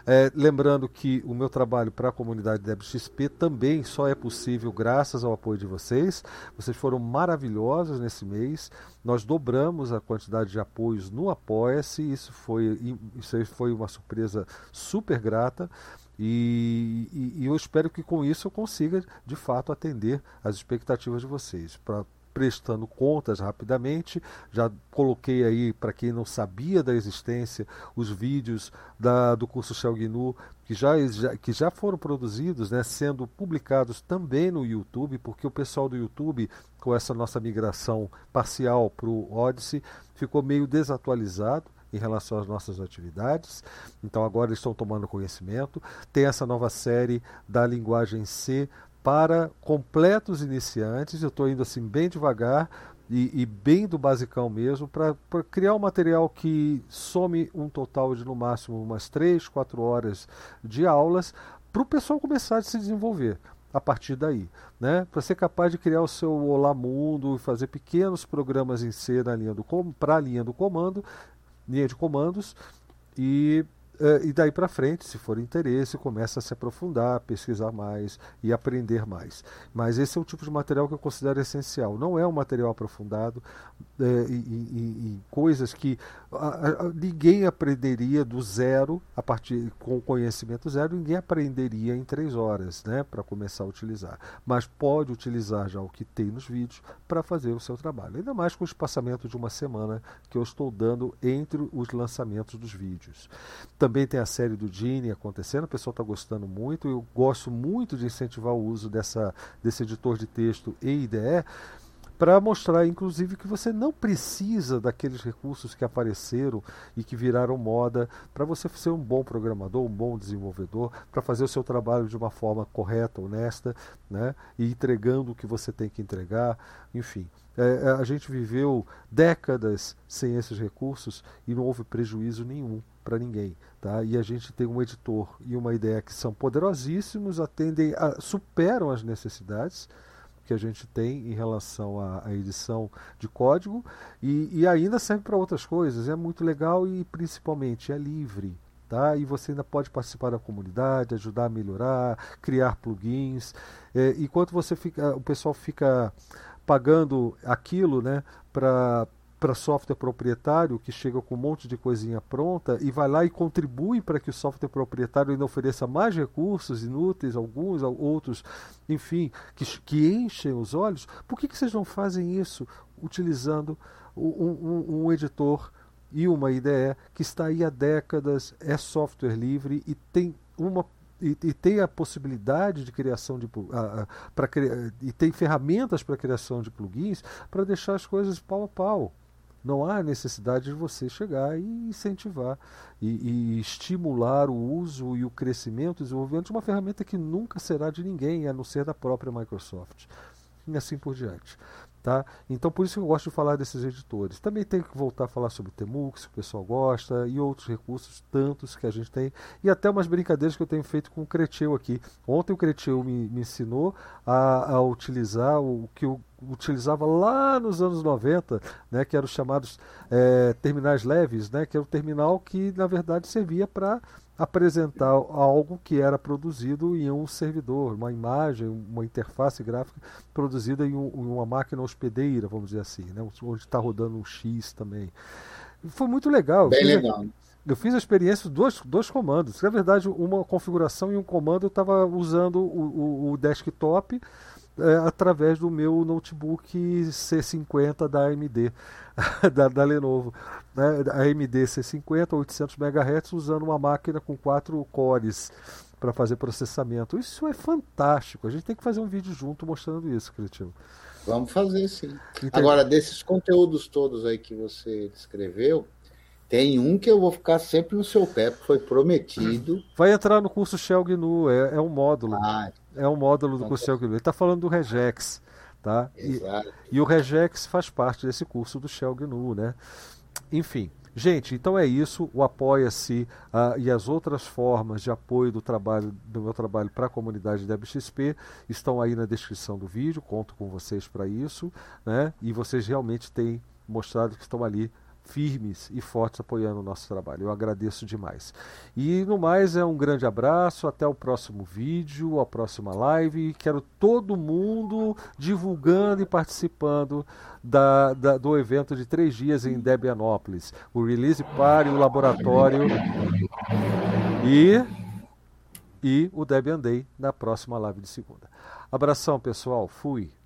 É, lembrando que o meu trabalho para a comunidade DebXP também só é possível graças ao apoio de vocês. Vocês foram maravilhosos nesse mês. Nós dobramos a quantidade de apoios no Apoia-se. Isso foi, isso foi uma surpresa super grata. E, e, e, eu espero que com isso eu consiga de fato atender as expectativas de vocês. Para prestando contas rapidamente. Já coloquei aí, para quem não sabia da existência, os vídeos da, do curso Shell GNU que já, que já foram produzidos, né, sendo publicados também no YouTube, porque o pessoal do YouTube, com essa nossa migração parcial para o Odyssey, ficou meio desatualizado em relação às nossas atividades. Então agora eles estão tomando conhecimento. Tem essa nova série da linguagem C para completos iniciantes. Eu estou indo assim bem devagar e, e, bem do basicão mesmo para criar um material que some um total de no máximo umas 3, 4 horas de aulas para o pessoal começar a se desenvolver a partir daí, né? Para ser capaz de criar o seu Olá Mundo e fazer pequenos programas em C na linha do para a linha do comando, linha de comandos e e daí para frente, se for interesse, começa a se aprofundar, pesquisar mais e aprender mais. Mas esse é o tipo de material que eu considero essencial. Não é um material aprofundado uh, em coisas que ninguém aprenderia do zero, a partir com conhecimento zero, ninguém aprenderia em três horas né, para começar a utilizar. Mas pode utilizar já o que tem nos vídeos para fazer o seu trabalho. Ainda mais com o espaçamento de uma semana que eu estou dando entre os lançamentos dos vídeos. Também tem a série do Gini acontecendo, o pessoal está gostando muito. Eu gosto muito de incentivar o uso dessa, desse editor de texto e IDE para mostrar, inclusive, que você não precisa daqueles recursos que apareceram e que viraram moda para você ser um bom programador, um bom desenvolvedor, para fazer o seu trabalho de uma forma correta, honesta, né? e entregando o que você tem que entregar, enfim. É, é a gente viveu décadas sem esses recursos e não houve prejuízo nenhum para ninguém. Tá? E a gente tem um editor e uma ideia que são poderosíssimos, atendem a, superam as necessidades que a gente tem em relação à, à edição de código e, e ainda serve para outras coisas. É muito legal e principalmente é livre. Tá? E você ainda pode participar da comunidade, ajudar a melhorar, criar plugins. É, enquanto você fica, o pessoal fica pagando aquilo né, para para software proprietário que chega com um monte de coisinha pronta e vai lá e contribui para que o software proprietário ainda ofereça mais recursos inúteis, alguns, outros, enfim, que, que enchem os olhos, por que, que vocês não fazem isso utilizando um, um, um editor e uma IDE que está aí há décadas, é software livre e tem uma e, e, tem a possibilidade de criação de para e tem ferramentas para criação de plugins para deixar as coisas pau a pau. Não há necessidade de você chegar e incentivar e, e, estimular o uso e o crescimento e desenvolvimento de uma ferramenta que nunca será de ninguém, a não ser da própria Microsoft. E assim por diante. Tá? Então por isso que eu gosto de falar desses editores. Também tem que voltar a falar sobre o Temux, que o pessoal gosta, e outros recursos, tantos que a gente tem, e até umas brincadeiras que eu tenho feito com o Creteu aqui. Ontem o Creteu me, me ensinou a, a, utilizar o que eu utilizava lá nos anos 90, né, que eram os chamados é, terminais leves, né, que é um terminal que na verdade servia para apresentar algo que era produzido em um servidor, uma imagem, uma interface gráfica produzida em, um, em uma máquina hospedeira, vamos dizer assim, né, onde está rodando um X também. Foi muito legal. Bem legal. Eu fiz a experiência de dois, dois comandos. Na verdade, uma configuração e um comando eu estava usando o, o, o desktop é, através do meu notebook C50 da AMD, da, da Lenovo. Né? A AMD C50, 800 MHz, usando uma máquina com quatro cores para fazer processamento. Isso é fantástico. A gente tem que fazer um vídeo junto mostrando isso, Cretino. Vamos fazer sim. Entendi. Agora, desses conteúdos todos aí que você descreveu, tem um que eu vou ficar sempre no seu pé, porque foi prometido. Vai entrar no curso Shell GNU, é, é um módulo. Ah, é um módulo do curso Shell GNU. Ele está falando do Regex. Tá? E, e, o Regex faz parte desse curso do Shell GNU, né? Enfim, gente, então é isso. O Apoia-se uh, e as outras formas de apoio do trabalho do meu trabalho para a comunidade da BXP estão aí na descrição do vídeo. Conto com vocês para isso, né? E vocês realmente têm mostrado que estão ali firmes e fortes apoiando o nosso trabalho. Eu agradeço demais. E no mais é um grande abraço, até o próximo vídeo, a próxima live. Quero todo mundo divulgando e participando da, da, do evento de três dias em Debianópolis. O Release Party, o laboratório e, e o Debian Day na próxima live de segunda. Abração, pessoal. Fui.